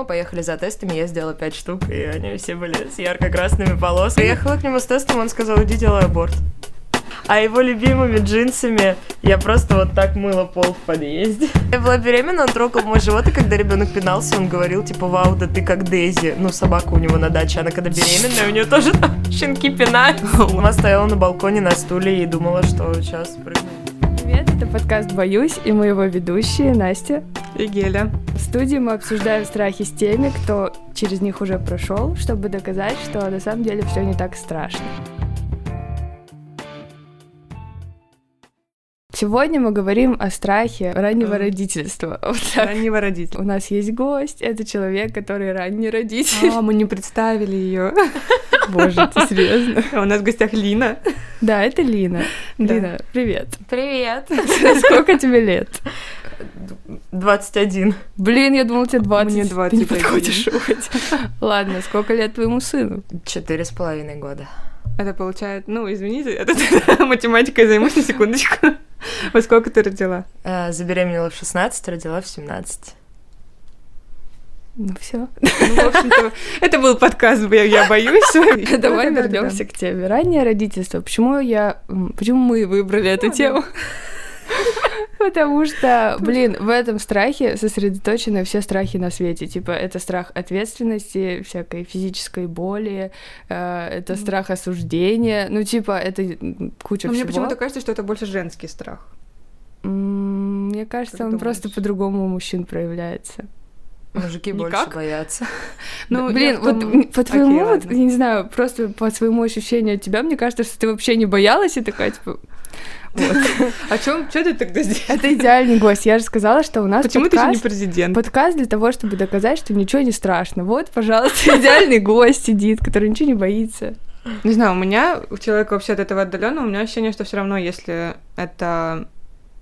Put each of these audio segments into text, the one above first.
дома, поехали за тестами, я сделала 5 штук, и они все были с ярко-красными полосками. Приехала к нему с тестом, он сказал, иди делай аборт. А его любимыми джинсами я просто вот так мыла пол в подъезде. Я была беременна, он трогал мой живот, и когда ребенок пинался, он говорил, типа, вау, да ты как Дейзи. Ну, собака у него на даче, она когда беременная, у нее тоже там щенки пинают. Она стояла на балконе на стуле и думала, что сейчас прыгну. Привет, это подкаст «Боюсь» и мы его ведущие Настя и Геля. В студии мы обсуждаем страхи с теми, кто через них уже прошел, чтобы доказать, что на самом деле все не так страшно. Сегодня мы говорим о страхе раннего родительства. Вот раннего родительства. У нас есть гость, это человек, который ранний родитель. А, мы не представили ее. Боже, ты серьезно? У нас в гостях Лина. Да, это Лина. Лина, привет. Привет. Сколько тебе лет? 21. Блин, я думала, тебе 20. Мне 20. Ты не подходишь Ладно, сколько лет твоему сыну? Четыре с половиной года. Это получается, ну, извините, это математикой займусь на секундочку. Во сколько ты родила? Э, забеременела в 16, родила в 17. Ну все. Ну, в общем-то, это был подкаст «Я, я боюсь». Давай вернемся к теме. Раннее родительство. Почему я... Почему мы выбрали эту тему? Потому что, блин, в этом страхе сосредоточены все страхи на свете. Типа, это страх ответственности, всякой физической боли, э, это страх осуждения. Ну, типа, это куча Но всего. мне почему-то кажется, что это больше женский страх. Мне кажется, он просто по-другому у мужчин проявляется. Мужики Никак? больше боятся. Ну, блин, вот по твоему, вот, я не знаю, просто по своему ощущению от тебя, мне кажется, что ты вообще не боялась и такая, типа, вот. А что ты тогда здесь? Это идеальный гость. Я же сказала, что у нас Почему подкаст, ты же не президент? Подкаст для того, чтобы доказать, что ничего не страшно. Вот, пожалуйста, идеальный гость сидит, который ничего не боится. Не знаю, у меня, у человека вообще от этого отдаленно, у меня ощущение, что все равно, если это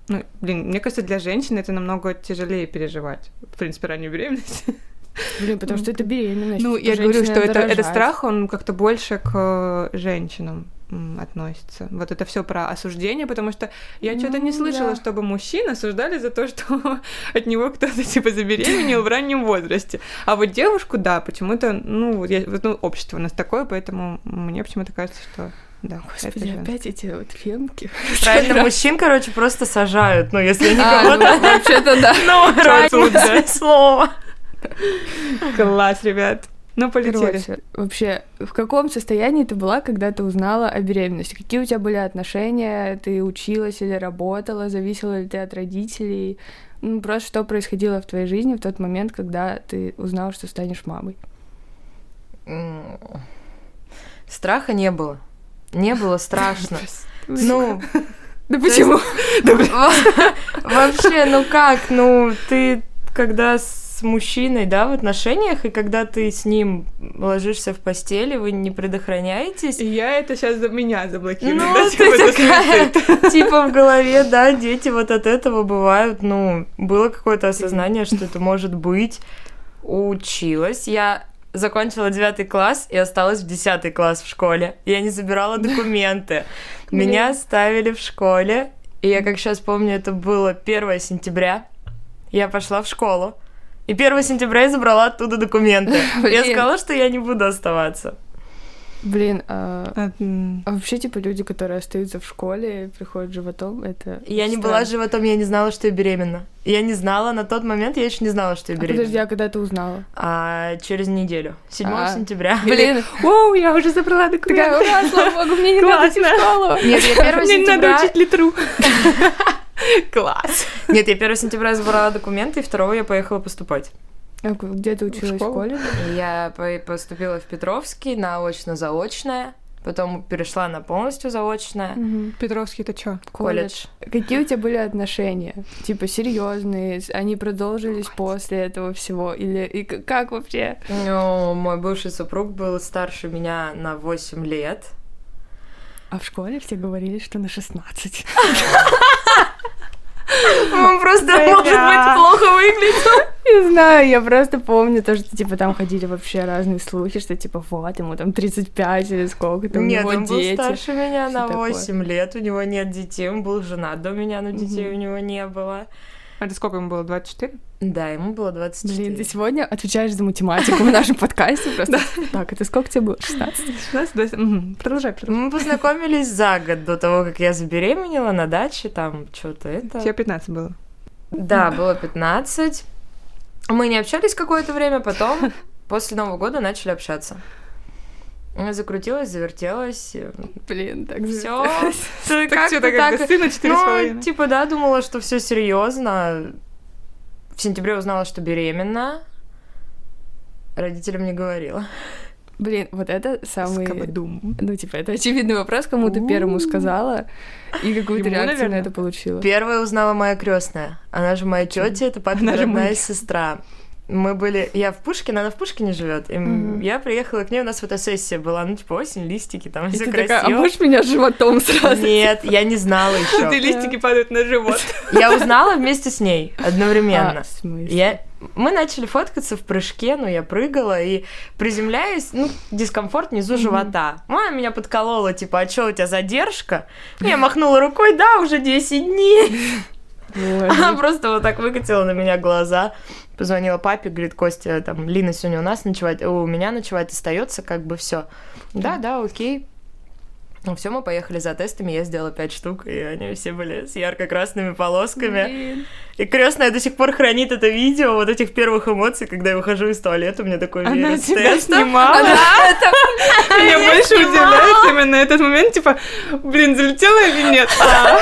ну, блин, мне кажется, для женщины это намного тяжелее переживать. В принципе, раннюю беременность. Блин, потому что это беременность. Ну, я говорю, что это, это страх, он как-то больше к женщинам относится. Вот это все про осуждение, потому что я ну, что-то не слышала, да. чтобы мужчин осуждали за то, что от него кто-то типа забеременел в раннем возрасте. А вот девушку, да, почему-то, ну, я, ну, общество у нас такое, поэтому мне почему-то кажется, что да, Господи, опять эти вот фемки. Правильно, мужчин, короче, просто сажают, ну, если они а, кого-то... Ну, вообще-то да. Ну, слово. Класс, ребят. Ну, полетели. Короче, вообще, в каком состоянии ты была, когда ты узнала о беременности? Какие у тебя были отношения? Ты училась или работала? Зависела ли ты от родителей? Ну, просто что происходило в твоей жизни в тот момент, когда ты узнала, что станешь мамой? Страха не было. Не было страшно. Ну, да почему? Вообще, ну как? Ну, ты когда с мужчиной, да, в отношениях, и когда ты с ним ложишься в постели, вы не предохраняетесь. Я это сейчас за меня заблокирую. Ну, да, ты такая, типа в голове, да, дети вот от этого бывают, ну, было какое-то осознание, что это может быть. Училась. Я закончила девятый класс и осталась в десятый класс в школе. Я не забирала документы. Меня оставили в школе, и я как сейчас помню, это было 1 сентября. Я пошла в школу. И 1 сентября я забрала оттуда документы. Я сказала, что я не буду оставаться. Блин, а, а, а вообще, типа, люди, которые остаются в школе и приходят животом, это... Я не была животом, я не знала, что я беременна. Я не знала, на тот момент я еще не знала, что я а беременна. А подожди, а когда ты узнала? А, через неделю, 7 а, сентября. Блин, воу, я уже забрала документы. Такая, ура, слава богу, мне не надо идти в школу. Нет, я 1 сентября... Мне надо учить литру. Класс. Нет, я 1 сентября забрала документы, и 2 я поехала поступать. А где ты училась в, школе? Я поступила в Петровский на очно-заочное. Потом перешла на полностью заочное. Угу. Петровский это что? Колледж. Какие у тебя были отношения? Типа серьезные? Они продолжились Ой. после этого всего? Или и как вообще? Ну, мой бывший супруг был старше меня на 8 лет. А в школе все говорили, что на 16. Он просто, может быть, плохо выглядел. Не знаю, я просто помню то, что, типа, там ходили вообще разные слухи, что, типа, вот, ему там 35 или сколько там, Нет, у него он дети. был старше меня на 8 такое. лет, у него нет детей, он был женат до меня, но детей mm-hmm. у него не было. А это сколько ему было, 24? Да, ему было 24. Блин, ты сегодня отвечаешь за математику в нашем подкасте просто. Так, это сколько тебе было? 16? 16, 20. Продолжай, продолжай. Мы познакомились за год до того, как я забеременела на даче, там что-то это... Тебе 15 было. Да, было 15. Мы не общались какое-то время, потом после Нового года начали общаться. Закрутилась, завертелась. Блин, так все. Так что, так как сына четыре с Ну, типа, да, думала, что все серьезно. В сентябре узнала, что беременна. Родителям не говорила. Блин, вот это самый... Скабадум. Ну, типа, это очевидный вопрос, кому ты первому сказала, и какую Ему, реакцию на это получила. Первая узнала моя крестная. Она же моя тетя, это папина родная сестра. Мы были... Я в Пушкине, она в Пушкине живет. И Мгм. я приехала к ней, у нас фотосессия была, ну, типа, осень, листики, там И все ты красиво. такая, а можешь меня животом сразу? Нет, я не знала еще. Ты листики падают на живот. Я узнала вместе с ней одновременно. А? Я... Мы начали фоткаться в прыжке, ну, я прыгала и приземляюсь, ну, дискомфорт внизу живота. Мама меня подколола, типа, а чё, у тебя задержка? Я махнула рукой, да, уже 10 дней. Она просто вот так выкатила на меня глаза. Позвонила папе, говорит, Костя, там, Лина сегодня у нас ночевать, у меня ночевать остается, как бы все. Да, да, окей. Ну все, мы поехали за тестами, я сделала пять штук, и они все были с ярко-красными полосками. Блин. И крестная до сих пор хранит это видео вот этих первых эмоций, когда я выхожу из туалета, у меня такой Она тебя тестом. снимала? Меня больше удивляет именно этот момент, типа, блин, залетела или нет? А,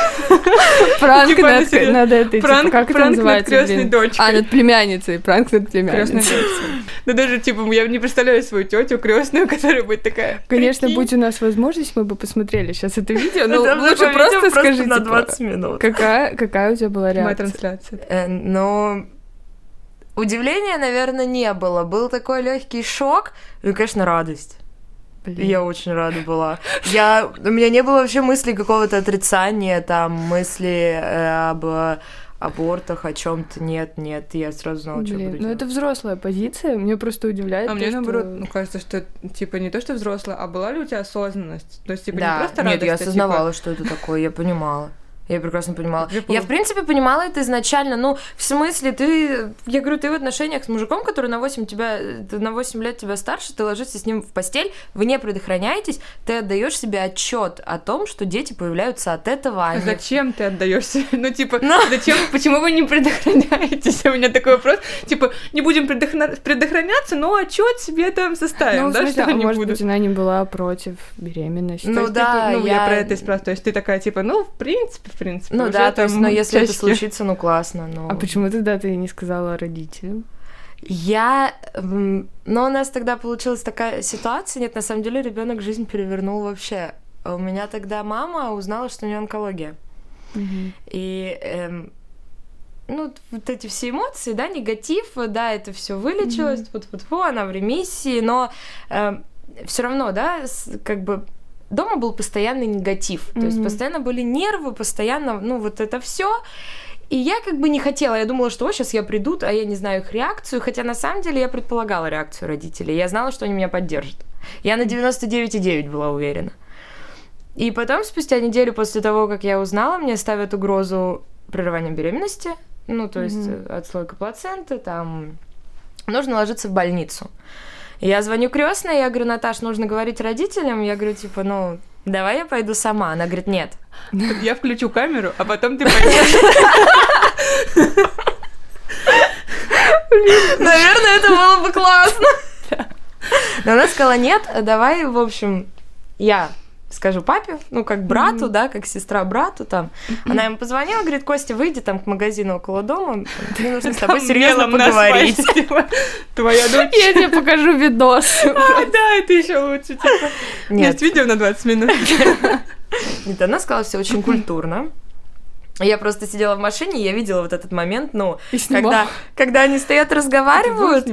Пранк Типа, над, этой, типа, пранк- как это называется, крестной дочкой. А, над племянницей, пранк над племянницей. Да даже, типа, я не представляю свою тетю крестную, которая будет такая. Конечно, будь у нас возможность, мы бы посмотрели сейчас это видео, но Это лучше просто видео скажи, на типа, 20 минут. какая, какая у тебя была Моя реакция? трансляция. Э, Но удивления, наверное, не было. Был такой легкий шок и, конечно, радость. Блин. Я очень рада была. Я, у меня не было вообще мысли какого-то отрицания, там, мысли э, об абортах, о чем-то. Нет, нет, я сразу знала, что буду ну делать. это взрослая позиция, мне просто удивляет А то, мне что- наоборот, ну кажется, что типа не то, что взрослая, а была ли у тебя осознанность? То есть, типа, не да, просто нет, радость, я а, типа, осознавала, что это такое, я понимала. Я прекрасно понимала. Я Я, в принципе, понимала это изначально. Ну, в смысле, ты... Я говорю, ты в отношениях с мужиком, который на 8, тебя, ты на 8 лет тебя старше, ты ложишься с ним в постель, вы не предохраняетесь, ты отдаешь себе отчет о том, что дети появляются от этого, а. Зачем ты отдаешься? Ну, типа, Ну. зачем, почему вы не предохраняетесь? У меня такой вопрос. Типа, не будем предохна- предохраняться, но отчет себе там составим, Ну, да, смысле, что а не может буду. быть, она не была против беременности. Ну, есть, да, типа, ну, я... я- про это спрашиваю. То есть ты такая, типа, ну, в принципе, в принципе. Ну уже да, то есть, но если это случится, ну классно, но... А почему тогда ты не сказала родителям? Я... м, Но у нас тогда получилась такая ситуация, нет, на самом деле ребенок жизнь перевернул вообще. А У меня тогда мама узнала, что у нее онкология. И эм, ну, вот эти все эмоции, да, негатив, да, это все вылечилось, вот вот вот она в ремиссии, но все равно, да, с- как бы дома был постоянный негатив, то есть постоянно были нервы, постоянно, ну, вот это все. И я как бы не хотела, я думала, что сейчас я придут, а я не знаю их реакцию, хотя на самом деле я предполагала реакцию родителей, я знала, что они меня поддержат. Я на 99,9 была уверена. И потом, спустя неделю после того, как я узнала, мне ставят угрозу прерывания беременности, ну, то есть Мгм. э, отслойка плаценты, там, нужно ложиться в больницу. Я звоню крестной, я говорю, Наташ, нужно говорить родителям, я говорю, типа, ну, давай я пойду сама. Она говорит, нет. Я включу камеру, а потом ты пойдешь. Наверное, это было бы классно. Но она сказала, нет, давай, в общем, я скажу папе, ну, как брату, да, как сестра брату там. Она ему позвонила, говорит, Костя, выйди там к магазину около дома, мне нужно с тобой серьезно поговорить. Твоя дочь. Я тебе покажу видос. А, да, это еще лучше. Типа. Нет, Есть видео на 20 минут. Нет, она сказала все очень культурно. Я просто сидела в машине, и я видела вот этот момент, ну, когда, когда они стоят, разговаривают.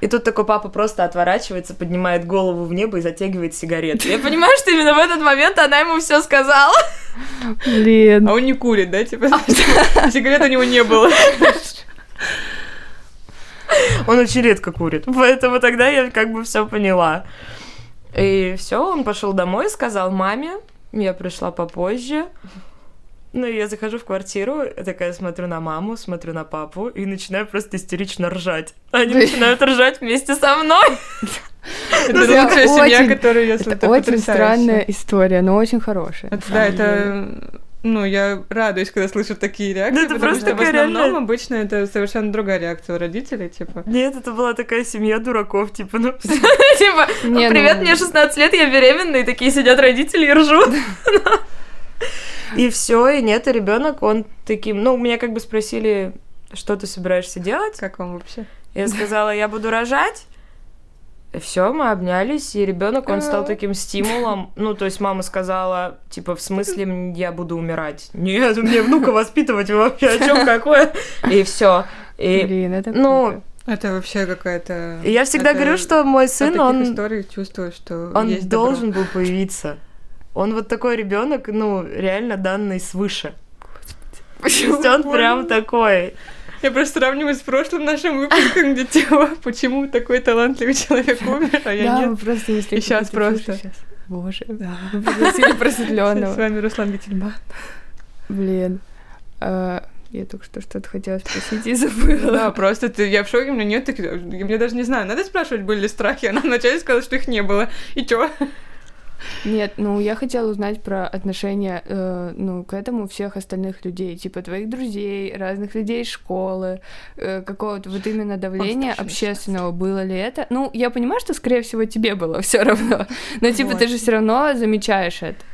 И тут такой папа просто отворачивается, поднимает голову в небо и затягивает сигарету. Я понимаю, что именно в этот момент она ему все сказала. Блин. А он не курит, да? Типа, сигарет у него не было. Он очень редко курит, поэтому тогда я как бы все поняла. И все, он пошел домой, сказал маме, я пришла попозже. Ну, я захожу в квартиру, такая смотрю на маму, смотрю на папу и начинаю просто истерично ржать. Они начинают ржать вместе со мной. Это лучшая семья, которую я Это очень странная история, но очень хорошая. Да, это ну, я радуюсь, когда слышу такие реакции, да, это потому просто что в основном реально... обычно это совершенно другая реакция у родителей, типа. Нет, это была такая семья дураков, типа, ну, типа, привет, ну, мне 16 лет, я беременна, и такие сидят родители и ржут. И все, и нет, и ребенок, он таким, ну, меня как бы спросили, что ты собираешься делать? Как вам вообще? Я сказала, я буду рожать. Все, мы обнялись, и ребенок, он стал таким стимулом. Ну, то есть мама сказала, типа, в смысле, я буду умирать. Нет, мне внука воспитывать вообще, о чем какое? И все. И, Блин, это ну, это вообще какая-то... Я всегда это... говорю, что мой сын, он... историях чувствую, что Он есть должен добро. был появиться. Он вот такой ребенок, ну, реально данный свыше. Почему? он прям такой. Я просто сравниваю с прошлым нашим выпуском, где тема, почему такой талантливый человек умер, а я да, нет. мы просто И сейчас просто. Боже, да. Пригласили просветленного. С вами Руслан Гительман. Блин. А, я только что что-то хотела спросить и забыла. Да, просто ты, я в шоке, у меня нет таких... Я даже не знаю, надо спрашивать, были ли страхи. Она вначале сказала, что их не было. И чё? Нет, ну я хотела узнать про отношения, э, ну, к этому всех остальных людей, типа твоих друзей, разных людей из школы, э, какого-то вот именно давления общественного было ли это? Ну, я понимаю, что, скорее всего, тебе было все равно, но типа вот. ты же все равно замечаешь это.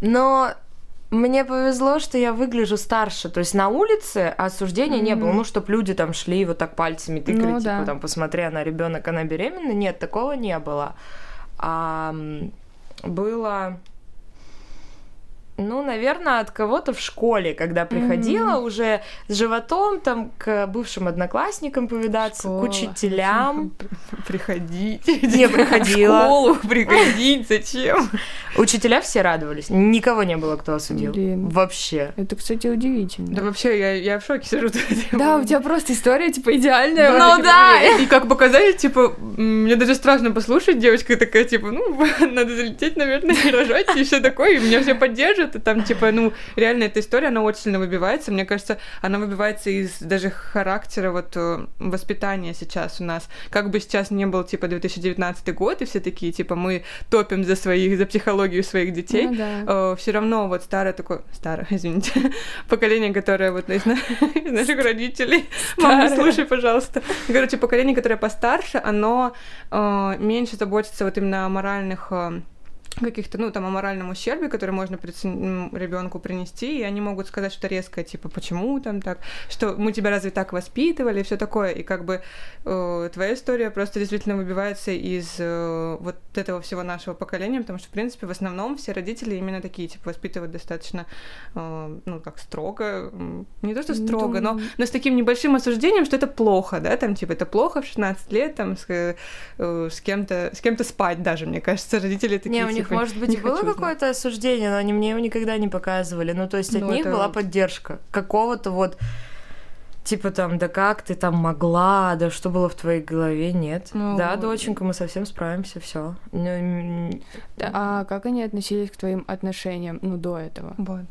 Но мне повезло, что я выгляжу старше. То есть на улице осуждения mm-hmm. не было. Ну, чтобы люди там шли вот так пальцами тыкали, ну, типа да. там, посмотри, она ребенок, она беременна. Нет, такого не было. А, было ну, наверное, от кого-то в школе, когда приходила mm-hmm. уже с животом там к бывшим одноклассникам повидаться, Школа. к учителям. Приходить. Не приходила. В школу приходить, зачем? Учителя все радовались. Никого не было, кто осудил. Блин. Вообще. Это, кстати, удивительно. Да вообще, я, я в шоке сижу. Да, у тебя просто история, типа, идеальная. Ну да. И как показали, типа, мне даже страшно послушать, девочка такая, типа, ну, надо залететь, наверное, и рожать, и все такое, и меня все поддержат, и там, типа, ну, реально эта история, она очень сильно выбивается. Мне кажется, она выбивается из даже характера вот э, воспитания сейчас у нас. Как бы сейчас не был, типа, 2019 год, и все такие, типа, мы топим за своих, за психологию своих детей. Ну, да. э, все равно вот старое такое, старое, извините, поколение, которое вот из, из наших родителей, мама, слушай, пожалуйста. Короче, поколение, которое постарше, оно э, меньше заботится вот именно о моральных э, каких-то, ну, там, о моральном ущербе, который можно ребенку принести, и они могут сказать что-то резкое, типа, почему там так, что мы тебя разве так воспитывали, и все такое, и как бы э, твоя история просто действительно выбивается из э, вот этого всего нашего поколения, потому что, в принципе, в основном все родители именно такие, типа, воспитывают достаточно, э, ну, как строго, не то, что строго, но, но с таким небольшим осуждением, что это плохо, да, там, типа, это плохо в 16 лет, там, с, э, с кем-то, с кем-то спать даже, мне кажется, родители такие, не, них, типа, может быть, было какое-то осуждение, но они мне его никогда не показывали. Ну, то есть от ну, них была поддержка какого-то вот типа там, да как ты там могла, да что было в твоей голове, нет. Ну, да, доченька, мы совсем справимся, все. Ну, а как они относились к твоим отношениям, ну, до этого? Вот.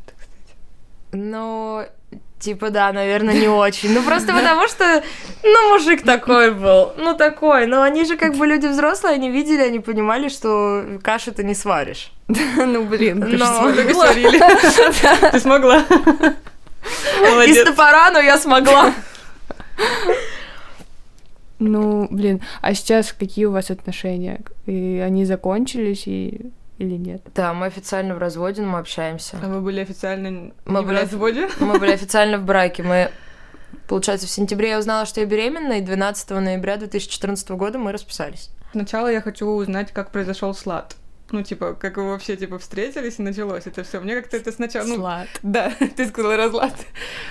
Ну, Типа, да, наверное, не очень. Ну, просто потому что, ну, мужик такой был. Ну, такой. Но они же как бы люди взрослые, они видели, они понимали, что каши ты не сваришь. Ну, блин, ты сварили. Ты смогла. Из топора, но я смогла. Ну, блин, а сейчас какие у вас отношения? И они закончились, и или нет? Да, мы официально в разводе, но мы общаемся. А вы были официально мы в были разводе? Мы были официально в браке. Мы, получается, в сентябре я узнала, что я беременна, и 12 ноября 2014 года мы расписались. Сначала я хочу узнать, как произошел слад ну, типа, как вы вообще, типа, встретились и началось это все. Мне как-то это сначала... Ну, Слад. Да, ты сказала разлад.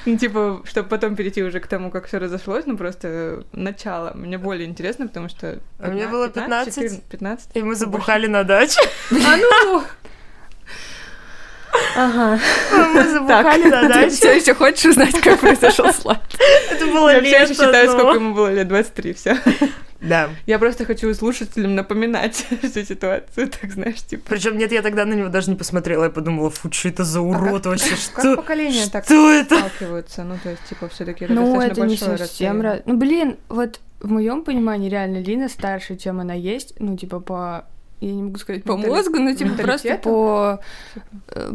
Ну, типа, чтобы потом перейти уже к тому, как все разошлось, ну, просто начало. Мне более интересно, потому что... А мне было 15, 14, 15 и мы забухали на даче. А ну! Ага. Мы забухали на даче. Все еще хочешь узнать, как произошел слад? Это было лето. Я считаю, сколько ему было лет, 23, все. Да. Я просто хочу слушателям напоминать всю ситуацию, так знаешь, типа. Причем нет, я тогда на него даже не посмотрела, я подумала, фу, что это за урод вообще, Как что? поколения так Что это? сталкиваются? Ну, то есть, типа, все таки это Ну, достаточно это не совсем раз. Ну, блин, вот в моем понимании реально Лина старше, чем она есть. Ну, типа по я не могу сказать по Ментали- мозгу, но типа просто по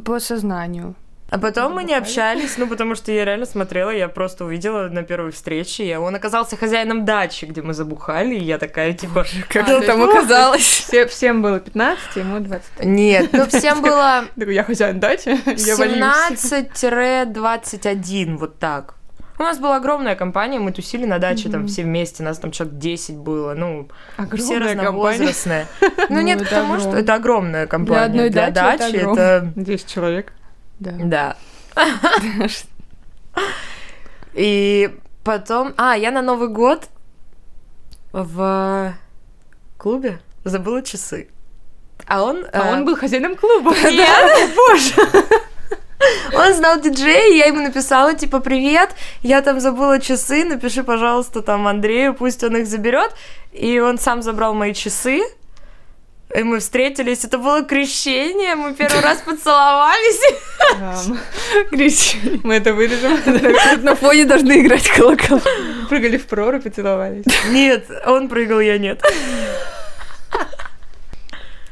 по сознанию. А потом мы не общались, ну, потому что я реально смотрела, я просто увидела на первой встрече, и он оказался хозяином дачи, где мы забухали, и я такая, типа... Как А, это то там оказалось? Все, всем было 15, ему 20. Нет, ну, всем было я хозяин дачи, я вольюсь. 17-21, вот так. У нас была огромная компания, мы тусили на даче там Мгм. все вместе, нас там человек 10 было, ну, все Огромная компания. разновозрастные. Ну, Ну, нет, это потому что это огромная компания. одной Для дачи это дачи огромно. это... 10 человек. Да. Да. И потом... А, я на Новый год в клубе забыла часы. А он... А э, он был хозяином клуба. Нет, Он знал диджея, я ему написала, типа, привет, я там забыла часы, напиши, пожалуйста, там Андрею, пусть он их заберет. И он сам забрал мои часы, и мы встретились, это было крещение, мы первый раз поцеловались. Кричи. Мы это вырежем. На фоне должны играть колокола. Прыгали в прорубь и целовались. Нет, он прыгал, я нет.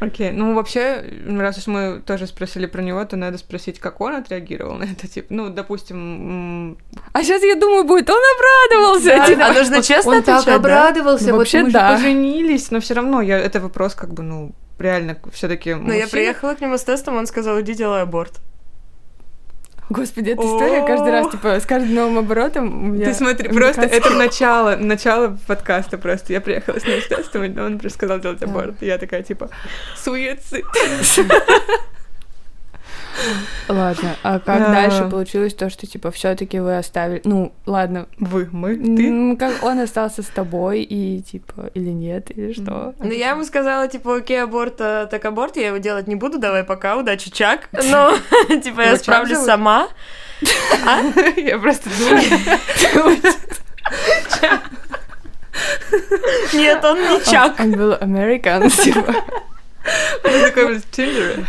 Окей, ну вообще, раз уж мы тоже спросили про него, то надо спросить, как он отреагировал на это, типа, ну, допустим, А сейчас я думаю, будет, он обрадовался. Да, типа. А нужно честно он так отвечать, да? обрадовался, вот вообще мы да. же поженились, но все равно я, это вопрос как бы, ну, реально все таки Ну, я приехала к нему с тестом, он сказал, иди делай аборт. Господи, эта история каждый раз, типа, с каждым новым оборотом у меня... Ты смотри, просто это начало, начало подкаста просто. Я приехала с ним тестом, и он просто сказал делать аборт. Я такая, типа, суицид. Ладно, а как Да. дальше получилось то, что, типа, все таки вы оставили... Ну, ладно, Вы, мы, ты. Как он остался с тобой и, типа, или нет, или что? Ну, я ему сказала, типа, окей, аборт, э, так аборт, я его делать не буду, давай пока, удачи, Чак. Но, типа, я справлюсь сама. Я просто думаю. Нет, он не Чак. Он был американ, типа. Он такой, в Тиндере.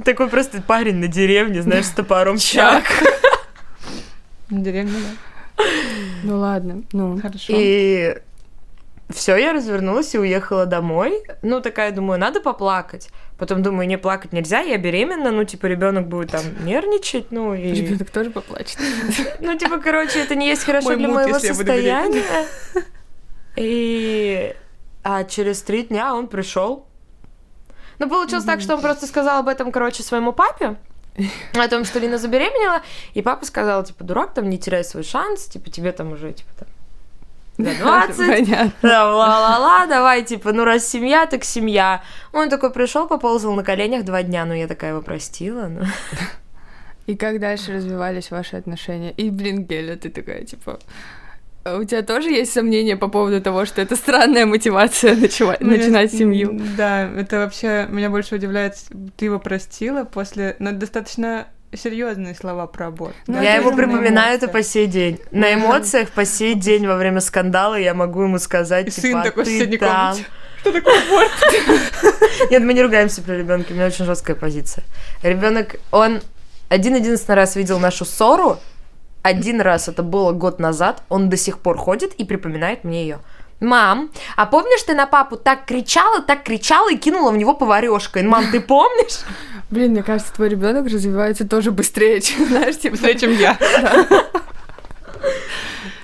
Такой просто парень на деревне, знаешь, с топором Чак. Деревня, да. Ну ладно, ну. Хорошо. И все, я развернулась и уехала домой. Ну, такая, думаю, надо поплакать. Потом думаю, не плакать нельзя, я беременна, ну, типа, ребенок будет там нервничать, ну, и... Ребенок тоже поплачет. Ну, типа, короче, это не есть хорошо Мой для мут, моего состояния. И... А через три дня он пришел. Ну, получилось так, что он просто сказал об этом, короче, своему папе. О том, что Лина забеременела. И папа сказал, типа, дурак, там, не теряй свой шанс. Типа, тебе там уже, типа, там, за 20. Понятно. Да, ла-ла-ла, давай, типа, ну раз семья, так семья. Он такой пришел, поползал на коленях два дня, ну я такая его простила. Ну. И как дальше развивались ваши отношения? И, блин, Геля, ты такая, типа... а У тебя тоже есть сомнения по поводу того, что это странная мотивация Ну, я- начинать семью? Да, это вообще меня больше удивляет, ты его простила после, ну, это достаточно серьезные слова про аборт. Ну, да, я на припоминаю это по сей день. На эмоциях по сей день во время скандала я могу ему сказать, И типа, сын такой ты там. Что такое аборт? Нет, мы не ругаемся при ребенке, у меня очень жесткая позиция. Ребенок, он один-единственный раз видел нашу ссору, один раз, это было год назад, он до сих пор ходит и припоминает мне ее. Мам, а помнишь, ты на папу так кричала, так кричала и кинула в него поварешкой? Мам, ты помнишь? Блин, мне кажется, твой ребенок развивается тоже быстрее, чем, знаешь, типа... Быстрее, чем я.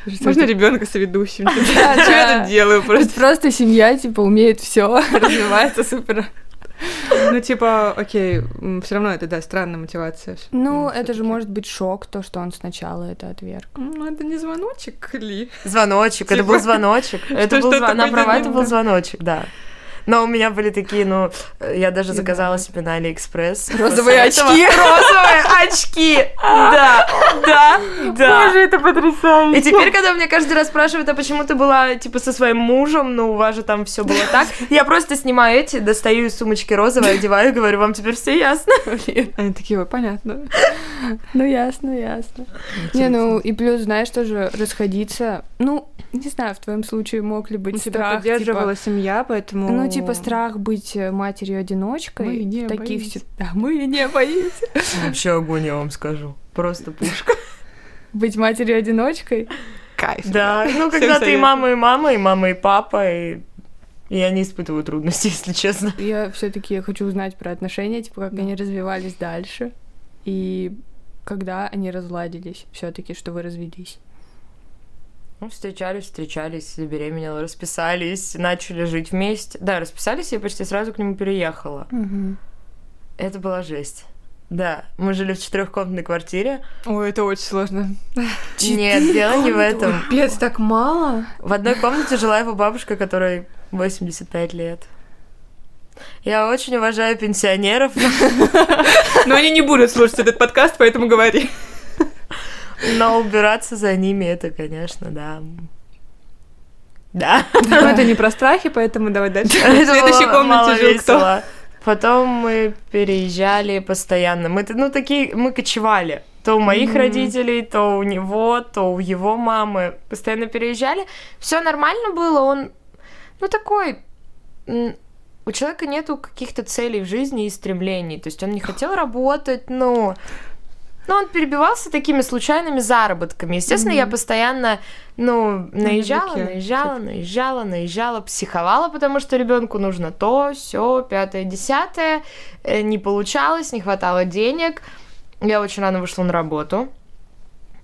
что Можно это- ребенка с ведущим? Да, Что я тут делаю просто? Тут просто семья, типа, умеет все, развивается супер. Ну, типа, окей, все равно это, да, странная мотивация. Ну, это же может быть шок, то, что он сначала это отверг. Ну, это не звоночек ли? Звоночек, это Типа, был звоночек. Это был на права это был звоночек, да. Но у меня были такие, ну, э, я даже заказала себе на Алиэкспресс. Розовые очки. Розовые очки! Да, да, да. это потрясающе. И теперь, когда меня каждый раз спрашивают, а почему ты была, типа, со своим мужем, ну, у вас же там все было так, я просто снимаю эти, достаю из сумочки розовые, одеваю говорю, вам теперь все ясно? Они такие, ой, понятно. Ну, ясно, ясно. Не, ну, и плюс, знаешь, тоже расходиться ну, не знаю, в твоем случае мог ли быть Ну, тебя страх, поддерживала типа, семья, поэтому... ну, типа страх быть э, матерью-одиночкой. Мы не в таких боимся. Да, мы не боимся. Вообще огонь, я вам скажу. Просто пушка. Быть матерью-одиночкой. Кайф. Да, ну когда ты и мама, и мама, и мама, и папа, и я не испытываю трудностей, если честно. Я все таки хочу узнать про отношения, типа, как они развивались дальше. И когда они разладились, все таки что вы развелись. Ну, встречались, встречались, забеременела, расписались, начали жить вместе. Да, расписались, я почти сразу к нему переехала. Это была жесть. Да, мы жили в четырехкомнатной квартире. Ой, это очень сложно. Нет, дело не в этом. Пец, так мало. В одной комнате жила его бабушка, которой 85 лет. Я очень уважаю пенсионеров, Но они не будут слушать этот подкаст, поэтому говори. Но убираться за ними это, конечно, да. Да. Но это не про страхи, поэтому давай дальше. В Это следующей было мало комнате жил кто? Потом мы переезжали постоянно. Мы, ну, такие, мы кочевали. То у моих Мгм. родителей, то у него, то у его мамы. Постоянно переезжали. Все нормально было. Он, ну, такой... У человека нету каких-то целей в жизни и стремлений. То есть он не хотел работать, ну... Но он перебивался такими случайными заработками. Естественно, я Мгм. постоянно, ну, наезжала, наезжала, наезжала, наезжала, психовала, потому что ребенку нужно то, все, пятое, десятое. Э, Не получалось, не хватало денег. Я очень рано вышла на работу.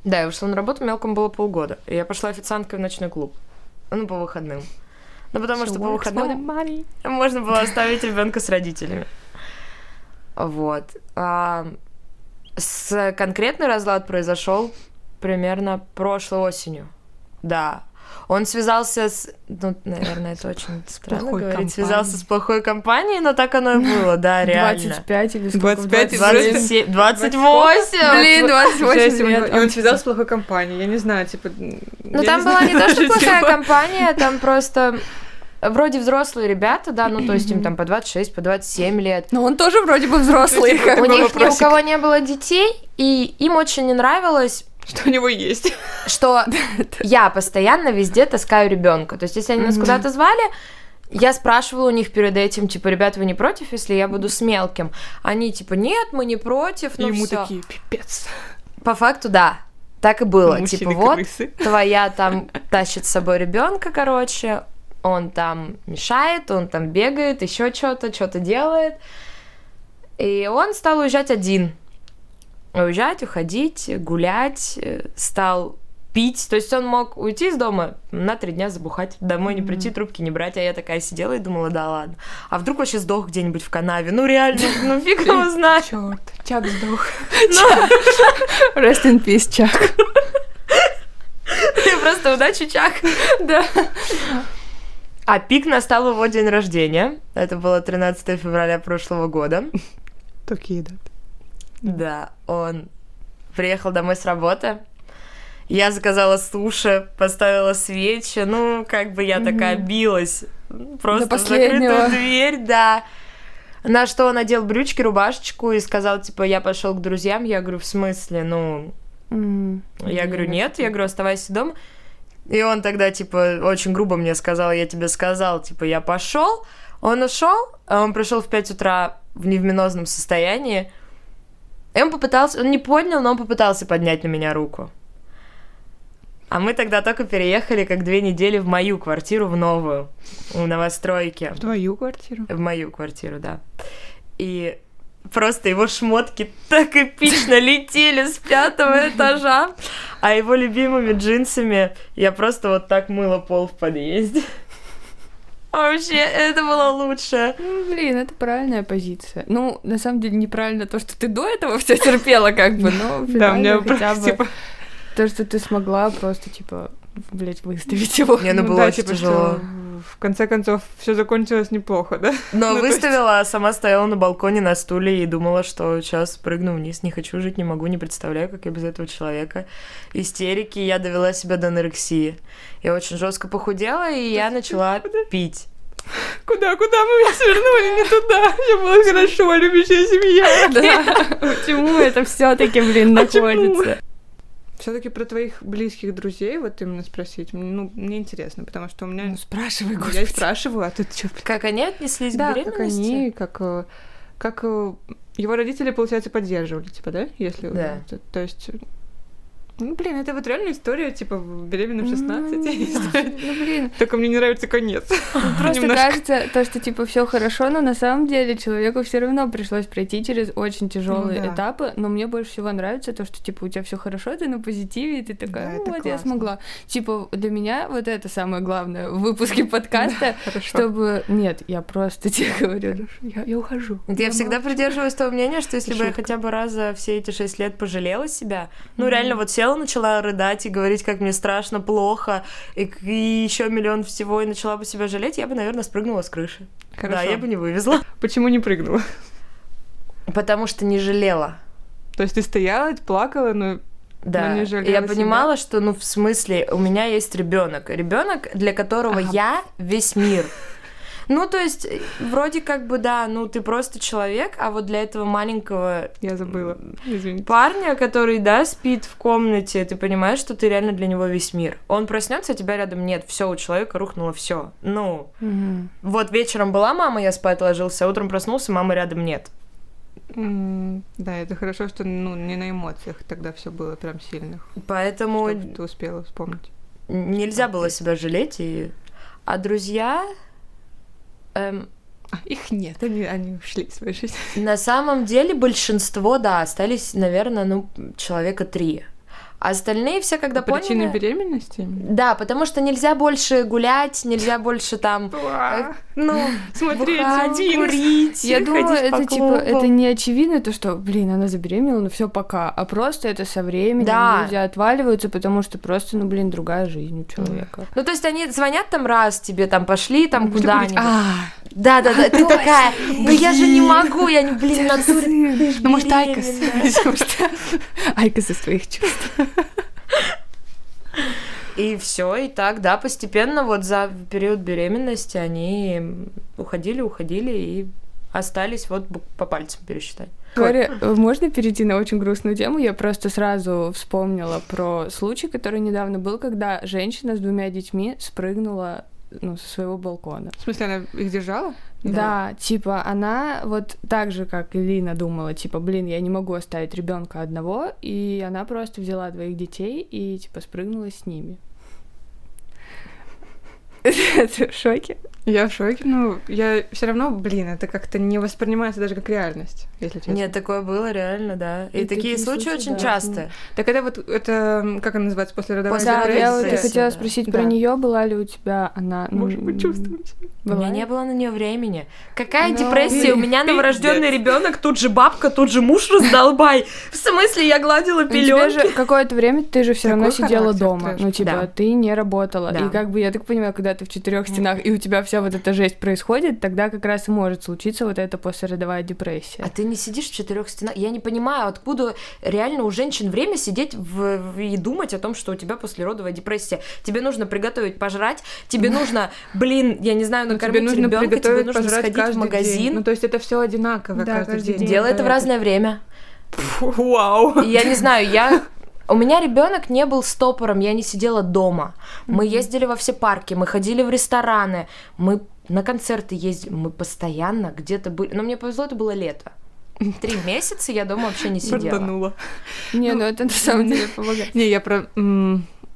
Да, я вышла на работу, мелкому было полгода. И я пошла официанткой в ночной клуб. Ну, по выходным. Ну, потому что по выходным можно было оставить ребенка с родителями. Вот. А, с конкретный разлад произошел примерно прошлой осенью. Да. Он связался с... Ну, наверное, это очень странно плохой говорить. компанией. Связался с плохой компанией, но так оно и было, да, реально. 25 или сколько? 25 и 27, 28! Блин, 28 Жесть, лет. И он связался с плохой компанией. Я не знаю, типа... Ну, там была не то, что плохая компания, там просто вроде взрослые ребята, да, ну, то есть им там по 26, по 27 лет. Но он тоже вроде бы взрослый. Типа, как У них ни у кого не было детей, и им очень не нравилось, Что у него есть. что я постоянно везде таскаю ребенка. То есть, если они нас куда-то звали, я спрашивала у них перед этим, типа, ребята, вы не против, если я буду с мелким? Они, типа, нет, мы не против, И ну ему всё. такие, пипец. По факту, да. Так и было. Мужчины типа, вот, твоя там тащит с собой ребенка, короче, он там мешает, он там бегает, еще что-то, что-то делает. И он стал уезжать один. Уезжать, уходить, гулять, э, стал пить. То есть он мог уйти из дома на три дня забухать, домой не прийти, трубки не брать. А я такая сидела и думала, да ладно. А вдруг вообще сдох где-нибудь в канаве? Ну реально, ну фиг его знает. Черт, Чак сдох. Rest in peace, Чак. Просто удачи, Чак. Да. А пик настал его день рождения. Это было 13 февраля прошлого года. Такие, да. Да, он приехал домой с работы. Я заказала суши, поставила свечи. Ну, как бы я такая билась. Просто в закрытую дверь, да. На что он надел брючки, рубашечку и сказал, типа, я пошел к друзьям. Я говорю, в смысле? Ну, М, я говорю, нет, я говорю, оставайся дома. И он тогда, типа, очень грубо мне сказал, я тебе сказал, типа, я пошел. Он ушел, а он пришел в 5 утра в невменозном состоянии. И он попытался, он не поднял, но он попытался поднять на меня руку. А мы тогда только переехали как две недели в мою квартиру, в новую, в новостройке. В твою квартиру. В мою квартиру, да. И просто его шмотки так эпично летели с пятого этажа, а его любимыми джинсами я просто вот так мыла пол в подъезде. Вообще, это было лучше. Ну, блин, это правильная позиция. Ну, на самом деле, неправильно то, что ты до этого все терпела, как бы, но Да, у меня хотя просто, бы типа, то, что ты смогла просто, типа, блять, выставить его. Мне ну, ну было да, очень типа, тяжело. что в конце концов все закончилось неплохо, да? Но Ну, то есть- выставила, а сама стояла на балконе на стуле и думала, что сейчас прыгну вниз, не хочу жить, не могу, не представляю, как я без этого человека. Истерики, я довела себя до анорексии. Я очень жестко похудела, и я начала пить. Куда, куда мы свернули? Не туда. Все было хорошо, любящая семья. Да, почему это все таки блин, находится? Все-таки про твоих близких друзей, вот именно спросить, ну, мне интересно, потому что у меня... Ну, спрашивай, господи. Я спрашиваю, а тут что? Как они отнеслись да, к беременности? как они, как... э, Как э, его родители, получается, поддерживали, типа, да? Если... Да. То, то есть... Ну, блин, это вот реальная история, типа, беременна в 16. Ну. Ну, блин, Только мне не нравится конец. Просто Немножко. кажется, то, что типа все хорошо, но на самом деле человеку все равно пришлось пройти через очень тяжелые Ну этапы. Но мне больше всего нравится то, что типа у тебя все хорошо, ты на позитиве, и ты такая, ну вот я смогла. Типа для меня вот это самое главное в выпуске подкаста, чтобы нет, я просто тебе говорю, я, ухожу. Я всегда придерживаюсь того мнения, что если бы я хотя бы раз за все эти шесть лет пожалела себя, ну реально вот села, начала рыдать и говорить, как мне страшно, плохо, и, еще миллион всего, и начала бы себя жалеть, я бы, наверное, спрыгнула с крыши. Хорошо. Да, я бы не вывезла. Почему не прыгнула? Потому что не жалела. То есть ты стояла, плакала, но Да, Но не И я себя? понимала, что, ну, в смысле, у меня есть ребенок. Ребенок, для которого Ага. я весь мир. Ну, то есть, вроде как бы, да, ну, ты просто человек, а вот для этого маленького я забыла. Извините. парня, который, да, спит в комнате, ты понимаешь, что ты реально для него весь мир. Он проснется, а тебя рядом нет. Все, у человека рухнуло все. Ну, вот вечером была мама, я спать ложился, а утром проснулся, мамы рядом нет. Да, это хорошо, что ну, не на эмоциях тогда все было прям сильных. Поэтому ты успела вспомнить. нельзя было себя жалеть. И... А друзья... эм, их нет, они, они ушли из своей жизни. На самом деле большинство, да, остались, наверное, ну, человека три. А остальные все, когда По поняли... беременности? Да, потому что нельзя больше гулять, нельзя больше там, э, ну, Смотреть курить, Я думаю, это типа, это не очевидно, то, что, блин, она забеременела, ну все пока, а просто это со временем Да. люди отваливаются, потому что просто, ну, блин, другая жизнь у человека. Ну, то есть они звонят там раз тебе, там, пошли там куда-нибудь. А, Да-да-да, ты такая, ну я же не могу, я не, блин, на ну может Айкос? Айка со своих чувств. И все, и так, да, постепенно вот за период беременности они уходили, уходили и остались вот по пальцам пересчитать. Говоря, э, можно перейти на очень грустную тему? Я просто сразу вспомнила про случай, который недавно был, когда женщина с двумя детьми спрыгнула ну, со своего балкона. В смысле, она их держала? Да. типа она вот так же, как Лина думала, типа, блин, я не могу оставить ребенка одного, и она просто взяла двоих детей и типа спрыгнула с ними. Ты в шоке? Я в шоке. Ну, я все равно, блин, это как-то не воспринимается даже как реальность, если честно. Нет, такое было реально, да. И, И такие такие случаи случаи, очень да. часто. Так это вот, это, как она называется, послеродовая После Да, депрессия? я вот и депрессия, хотела да. спросить Да. про нее, была ли у тебя она. ну, Может быть, чувствуете? У меня не было на нее времени. Какая Ну, депрессия? У меня новорожденный ребенок, тут же бабка, тут же муж раздолбай. В смысле, я гладила пеленки? какое-то время ты же все равно сидела дома. Ну, типа, Да. ты не работала. Да. И как бы я так понимаю, когда ты в четырех стенах, и у тебя вся вот эта жесть происходит, тогда как раз и может случиться вот эта послеродовая депрессия. А ты не сидишь в четырех стенах. Я не понимаю, откуда реально у женщин время сидеть в- и думать о том, что у тебя послеродовая депрессия. Тебе нужно приготовить пожрать, тебе нужно, блин, я не знаю, Ну, накормить тебе нужно ребенка, тебе приготовить нужно пожрать сходить каждый в магазин. день. Ну, то есть это все одинаково Да, каждый, каждый день. день. Делай это в разное время. Вау. И Я не знаю, я... У меня ребенок не был стопором, я не сидела дома. Мы ездили во все парки, мы ходили в рестораны, мы на концерты ездили, мы постоянно где-то были. Но мне повезло, это было лето. Три месяца я дома вообще не сидела. Борданула. Не, Ну, ну это на самом деле помогает. Не, я про...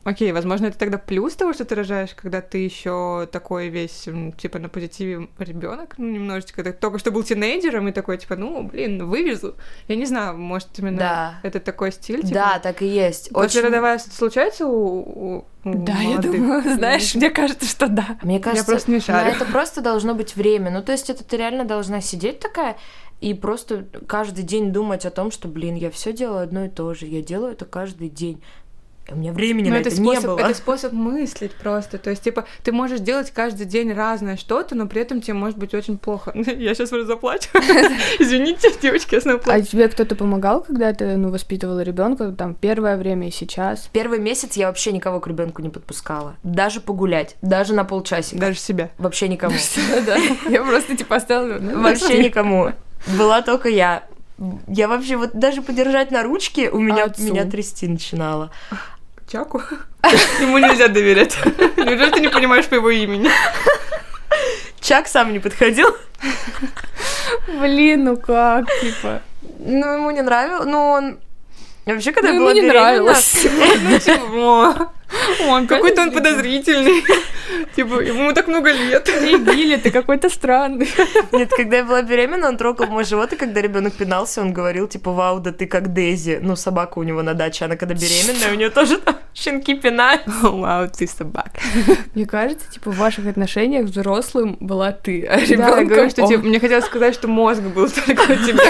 Окей, возможно, это тогда плюс того, что ты рожаешь, когда ты еще такой весь, типа, на позитиве ребенок, ну, немножечко, ты только что был тинейджером и такой, типа, ну, блин, вывезу. Я не знаю, может, именно Да. это такой стиль, типа. Да, так и есть. Очень... Послеродовая случается у, у- Да, я молодых? думаю, знаешь, мне кажется, что да. Мне кажется, просто не шарю. это просто должно быть время. Ну, то есть это ты реально должна сидеть такая и просто каждый день думать о том, что, блин, я все делаю одно и то же, я делаю это каждый день. У меня времени Ну, на это, это, не способ, было. это способ мыслить просто. То есть, типа, ты можешь делать каждый день разное что-то, но при этом тебе может быть очень плохо. Я сейчас уже заплачу. Извините, девочки, я снова А плачу. тебе кто-то помогал, когда ты, ну, воспитывала ребенка, там, первое время и сейчас? Первый месяц я вообще никого к ребенку не подпускала. Даже погулять, даже на полчасика. Даже себя. Вообще никому. Я просто, типа, оставила. Вообще никому. Была только я. я вообще вот даже подержать на ручке у меня, отцу? меня трясти начинало. Чаку? Ему нельзя доверять. Неужели ты не понимаешь по его имени? Чак сам не подходил. Блин, ну как, типа. Ну, ему не нравилось. Ну, он... Вообще, когда Ну, я ему была не беременна- нравилось. Ну, типа, он какой-то он подозрительный. Типа, ему так много лет. Не ты какой-то странный. Нет, когда я была беременна, он трогал мой живот, и когда ребенок пинался, он говорил, типа, вау, да ты как Дейзи. Ну, собака у него на даче, она когда беременная, у нее тоже там щенки пинают. Вау, ты собака. Мне кажется, типа, в ваших отношениях взрослым была ты, а Да, я ребенком говорю, что типа, мне хотелось сказать, что мозг был только у тебя.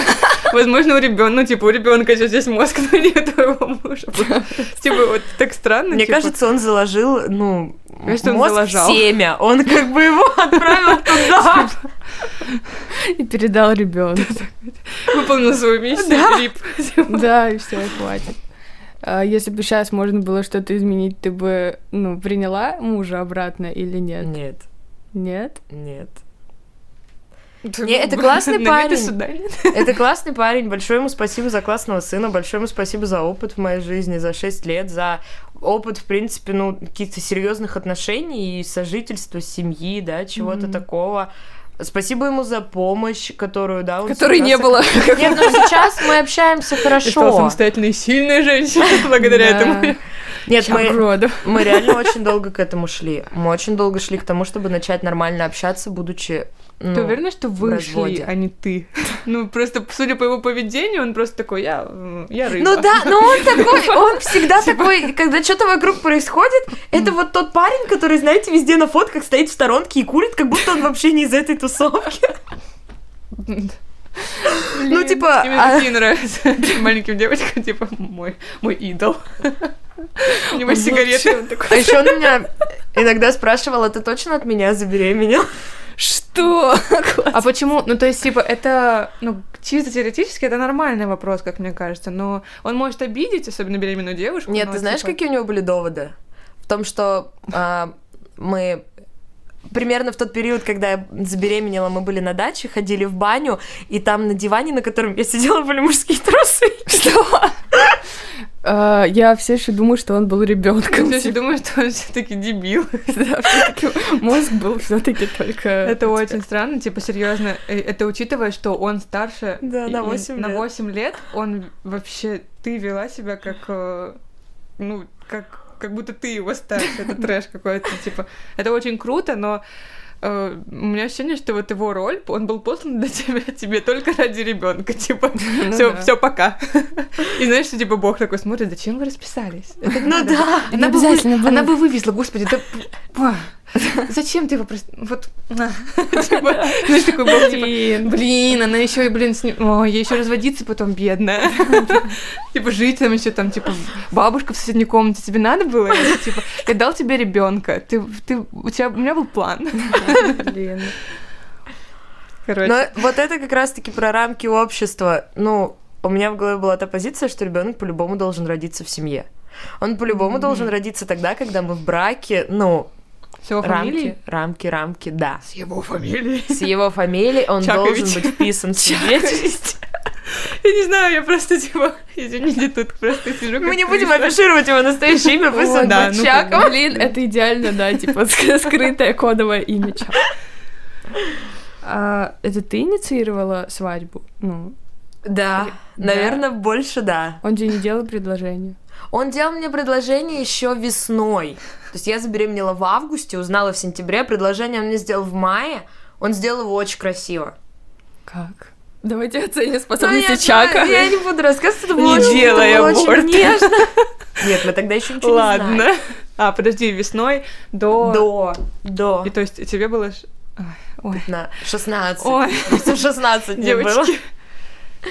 Возможно, у ребенка, ну, типа, у ребенка сейчас здесь мозг, но не у твоего мужа. Типа, вот так странно. Мне типа. Кажется, он заложил, ну, он мозг в заложал. семя. Он как бы его отправил туда. И передал ребенку. выполнил свою миссию. Да, и все, хватит. А если бы сейчас можно было что-то изменить, ты бы, ну, приняла мужа обратно или нет? Нет, Нет? нет. Не, это классный парень. это классный парень. Большое ему спасибо за классного сына. Большое ему спасибо за опыт в моей жизни, за 6 лет, за опыт, в принципе, ну, каких-то серьезных отношений и сожительства, семьи, да, чего-то такого. Спасибо ему за помощь, которую, да, он Которой не было. Нет, но сейчас мы общаемся Ты стала хорошо. самостоятельной сильной женщиной благодаря Да. этому. Нет, мы, Роду. мы реально очень долго к этому шли. Мы очень долго шли к тому, чтобы начать нормально общаться, будучи ну, Ты уверена, что в вы шли, разводе. а не ты? Ну, просто, судя по его поведению, он просто такой, я, я рыба. Ну да, но он такой, он всегда такой, когда что-то вокруг происходит, это вот тот парень, который, знаете, везде на фотках стоит в сторонке и курит, как будто он вообще не из этой тусовки. Ну, типа... Именно а, такие нравятся маленьким девочкам, типа, мой, мой идол. У него сигареты. А еще он меня иногда спрашивал, а ты точно от меня забеременел? Что? А почему? Ну, то есть, типа, это, ну, чисто теоретически это нормальный вопрос, как мне кажется, но он может обидеть, особенно беременную девушку. Нет, но, ты знаешь, типа, какие у него были доводы? В том, что а, мы примерно в тот период, когда я забеременела, мы были на даче, ходили в баню, и там на диване, на котором я сидела, были мужские трусы. Что? А, Я все еще думаю, что он был ребенком. Я все думаю, что он все-таки дебил. Мозг был все-таки только. Это очень странно, типа, серьезно. э, Это учитывая, что он старше на и 8 на лет. 8 лет, он вообще, ты вела себя как, э, ну, как, как будто ты его старше, это трэш какой-то, типа, это очень круто, но э, у меня ощущение, что вот его роль, он был послан для тебя, тебе только ради ребенка, типа, Ну все, да. все, пока. И знаешь, что типа Бог такой смотрит, зачем вы расписались? Это Ну надо. да. Она бы, она бы вывезла, господи, да... Зачем ты его просто... Вот... Типа, знаешь, такой Бог, типа, Блин. Блин, она еще и, блин, с ним... Ой, ей еще разводиться потом, бедная. Типа, жить там еще там, типа, бабушка в соседней комнате. Тебе надо было? Типа, я дал тебе ребенка. Ты, ты, у тебя, у меня был план. Блин. Короче. Но вот это как раз-таки про рамки общества. Ну, у меня в голове была та позиция, что ребенок по-любому должен родиться в семье. Он по-любому должен родиться тогда, когда мы в браке, ну, С его фамилией? рамки, рамки, рамки, да. С его фамилией. С его фамилией он Чакович. должен быть вписан в свидетельстве. Я не знаю, я просто, типа, извините, тут просто сижу. Мы не будем афишировать его настоящее имя, он да, ну, Чаком. Блин, это идеально, да, типа ск- скрытое кодовое имя Чак. А, это ты инициировала свадьбу? Ну, Да, Да. наверное, больше да. он тебе не делал предложение. Он делал мне предложение еще весной. То есть я забеременела в августе, узнала в сентябре. Предложение он мне сделал в мае. Он сделал его очень красиво. Как? Давайте оценим Ну, способности я, Чака. я не буду рассказывать, это было, Не очень, это делай было очень аборт. нежно. Нет, мы тогда еще ничего не Ладно. знали. А, подожди, весной до... До, до. И то есть тебе было... Ой, Ой. На 16. Ой. Просто 16 не было.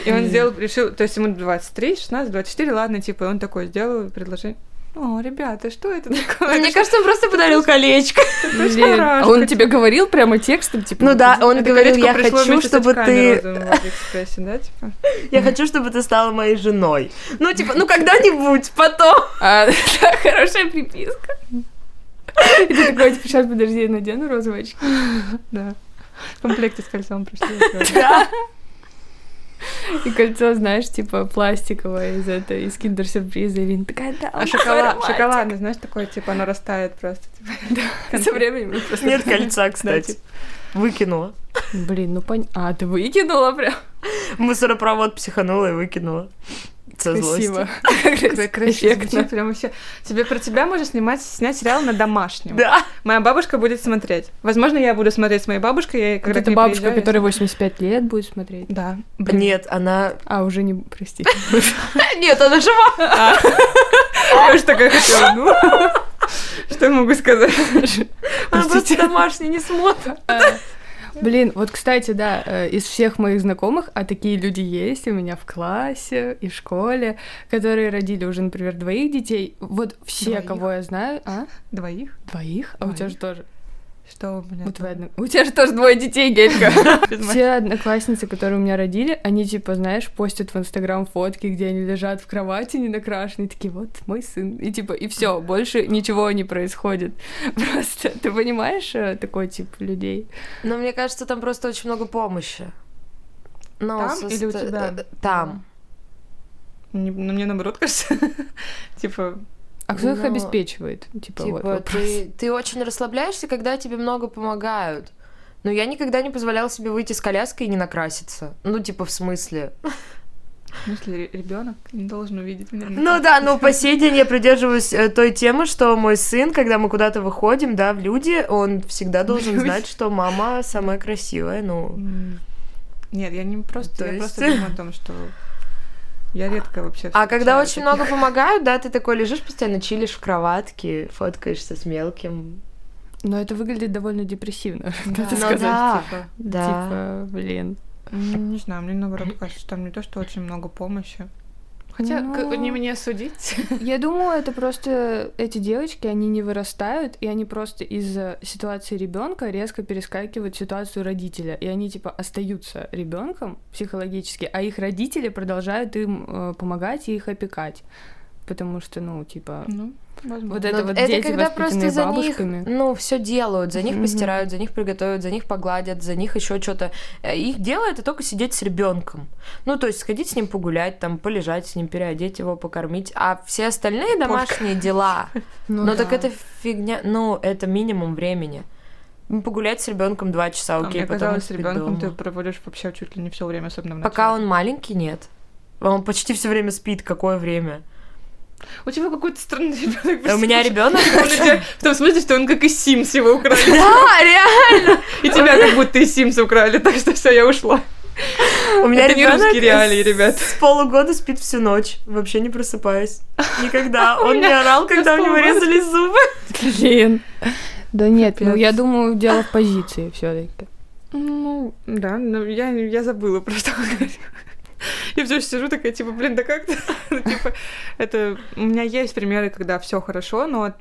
И он сделал, решил, то есть ему 23, 16, 24, ладно, типа, и он такой сделал предложение. О, ребята, что это такое? Мне кажется, он просто подарил колечко. А он тебе говорил прямо текстом, типа... Ну да, он говорил, я хочу, чтобы ты... типа? Я хочу, чтобы ты стала моей женой. Ну, типа, ну когда-нибудь, потом. А, хорошая приписка. И ты такой, типа, сейчас, подожди, я надену розовые очки. Да. В комплекте с кольцом пришли. Да. И кольцо, знаешь, типа пластиковое из этой, из киндер-сюрприза. Ирина такая, да, А шоколад, шоколадный, знаешь, такое, типа, оно растает просто. Да, со временем просто... Нет кольца, кстати. Выкинула. Блин, ну понятно. А, ты выкинула прям? Мусоропровод психанула и выкинула. Со Красиво. Красиво прям вообще. Тебе про тебя можно снимать, снять сериал на домашнем. Да. Моя бабушка будет смотреть. Возможно, я буду смотреть с моей бабушкой. Я, когда ней бабушка, которая 85 лет будет смотреть. Да. Нет, она... А, уже не, прости. Нет, она жива. Я уж такая хотела. Ну, что я могу сказать? Она просто домашний не смотрит. Блин, вот, кстати, да, э, из всех моих знакомых, а такие люди есть у меня в классе и в школе, которые родили уже, например, двоих детей. Вот все, Двоих? кого я знаю... А? Двоих? Двоих? А у тебя же тоже... Что у меня? У, одно- у тебя же тоже двое детей, Гелька. Все одноклассницы, которые у меня родили, они, типа, знаешь, постят в Инстаграм фотки, где они лежат в кровати не накрашенные, такие, вот мой сын. И, типа, и все, больше ничего не происходит. Просто, ты понимаешь э, такой тип людей? Но мне кажется, там просто очень много помощи. Ну, Там со или у тебя? э, Там. Ну, мне наоборот кажется. Типа, А кто их Ну, обеспечивает? Типа, вот Типа, вопрос. ты, ты очень расслабляешься, когда тебе много помогают. Но я никогда не позволяла себе выйти с коляской и не накраситься. Ну, типа, в смысле. в смысле, ребенок не должен увидеть меня. Ну да, но по сей день я придерживаюсь э, той темы, что мой сын, когда мы куда-то выходим, да, в люди, он всегда должен знать, что мама самая красивая, ну... Нет, я не просто, То я есть- просто думаю о том, что я редко вообще А когда очень таких. много помогают, да, ты такой лежишь постоянно, чилишь в кроватке, фоткаешься с мелким. Но это выглядит довольно депрессивно, Да. надо Ну сказать. да. Типа, Да. Типа, блин. не знаю, мне наоборот кажется, что там не то, что очень много помощи. Хотя, Ну. как- не мне судить. Я думаю, это просто эти девочки, они не вырастают, и они просто из-за ситуации ребенка резко перескакивают в ситуацию родителя, и они типа остаются ребенком психологически, а их родители продолжают им э, помогать и их опекать. Потому что, ну, типа, Ну, возможно. Вот Но это вот это дети, когда просто за бабушками. них, ну, все делают, за них постирают, за них приготовят, за них погладят, за них еще что-то. Их дело это только сидеть с ребенком. Ну, то есть сходить с ним погулять, там, полежать с ним, переодеть его, покормить. А все остальные домашние дела, ну, ну, так да. это фигня, ну, это минимум времени. Ну, Погулять с ребенком два часа, А окей, мне потом казалось, с ребенком ты проводишь вообще чуть ли не все время, особенно в Пока он маленький, нет. Он почти все время спит, какое время? У тебя какой-то странный ребенок. А У меня ребенок. В том смысле, что он как из Симс его украли. Да, реально. И тебя как будто из Симс украли, так что все, я ушла. У меня Это не ребенок русские реалии, ребят. С полугода спит всю ночь, вообще не просыпаясь. Никогда. Он не меня орал, когда у него резали зубы. Блин. Да нет, ну я думаю, дело в позиции все-таки. Ну, да, но я, я забыла просто. Я все сижу такая, типа, блин, да как ты? Ну, типа, это... У меня есть примеры, когда все хорошо, но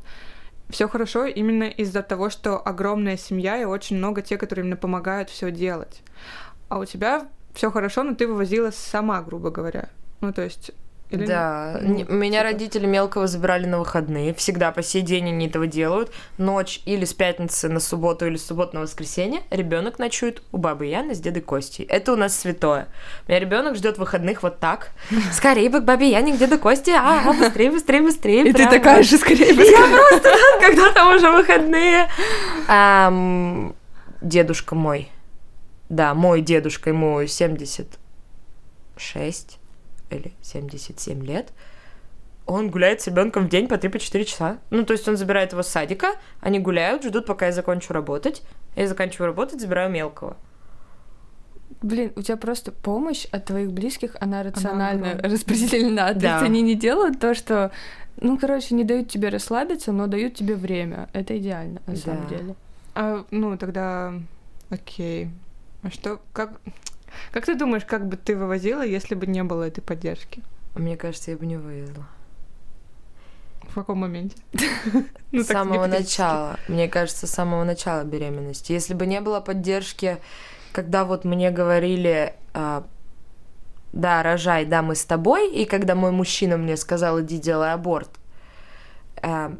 все хорошо именно из-за того, что огромная семья и очень много тех, которые именно помогают все делать. А у тебя все хорошо, но ты вывозила сама, грубо говоря. Ну, то есть... или Да, ну, н- меня типа. родители мелкого забирали на выходные. Всегда по сей день они этого делают. Ночь или с пятницы на субботу, или с субботы на воскресенье ребенок ночует у бабы Яны с дедой Костей. Это у нас святое. У меня ребенок ждет выходных вот так. Скорее бы к бабе Яне, к деду Косте. А, а, быстрее, быстрее, быстрее. И ты Прям такая же скорее. Я просто, когда там уже выходные. Дедушка мой. Да, мой дедушка, ему 76 или 77 лет. Он гуляет с ребенком в день по 3-4 часа. Ну, то есть он забирает его с садика, они гуляют, ждут, пока я закончу работать. Я заканчиваю работать, забираю мелкого. Блин, у тебя просто помощь от твоих близких, она рационально огромная. распределена. То Да. есть они не делают то, что, ну, короче, не дают тебе расслабиться, но дают тебе время. Это идеально, на самом Да. деле. А, ну, тогда... Окей. А что... Как... Как ты думаешь, как бы ты вывозила, если бы не было этой поддержки? Мне кажется, я бы не вывезла. В каком моменте? Ну, с так, самого начала. Мне кажется, с самого начала беременности. Если бы не было поддержки, когда вот мне говорили, а, да, рожай, да, мы с тобой, и когда мой мужчина мне сказал, иди делай аборт, а,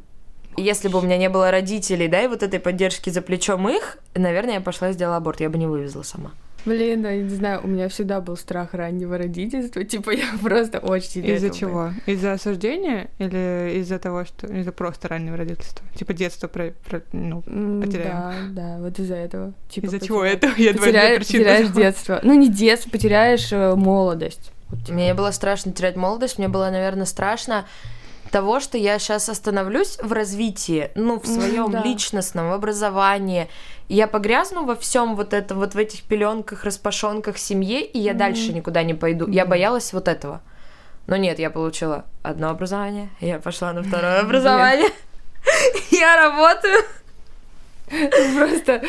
если бы у меня не было родителей, да, и вот этой поддержки за плечом их, наверное, я пошла и сделала аборт, я бы не вывезла сама. Блин, ну, я не знаю, у меня всегда был страх раннего родительства. Типа, я просто очень сильно Из-за этого чего? Из-за осуждения или из-за того, что... Из-за просто раннего родительства? Типа детство про... про- ну, потеряем. Да, да, вот из-за этого. Типа, из-за потеря- чего это? Я две Потеряешь, детство. Ну, не детство, потеряешь э, молодость. Вот, типа. Мне было страшно терять молодость, мне было, наверное, страшно того, что я сейчас остановлюсь в развитии, ну, в своем да. личностном в образовании. Я погрязну во всем вот это, вот в этих пеленках, распашонках семье, и я Мгм. дальше никуда не пойду. Я боялась вот этого. Но нет, я получила одно образование, я пошла на второе образование. Я работаю. Просто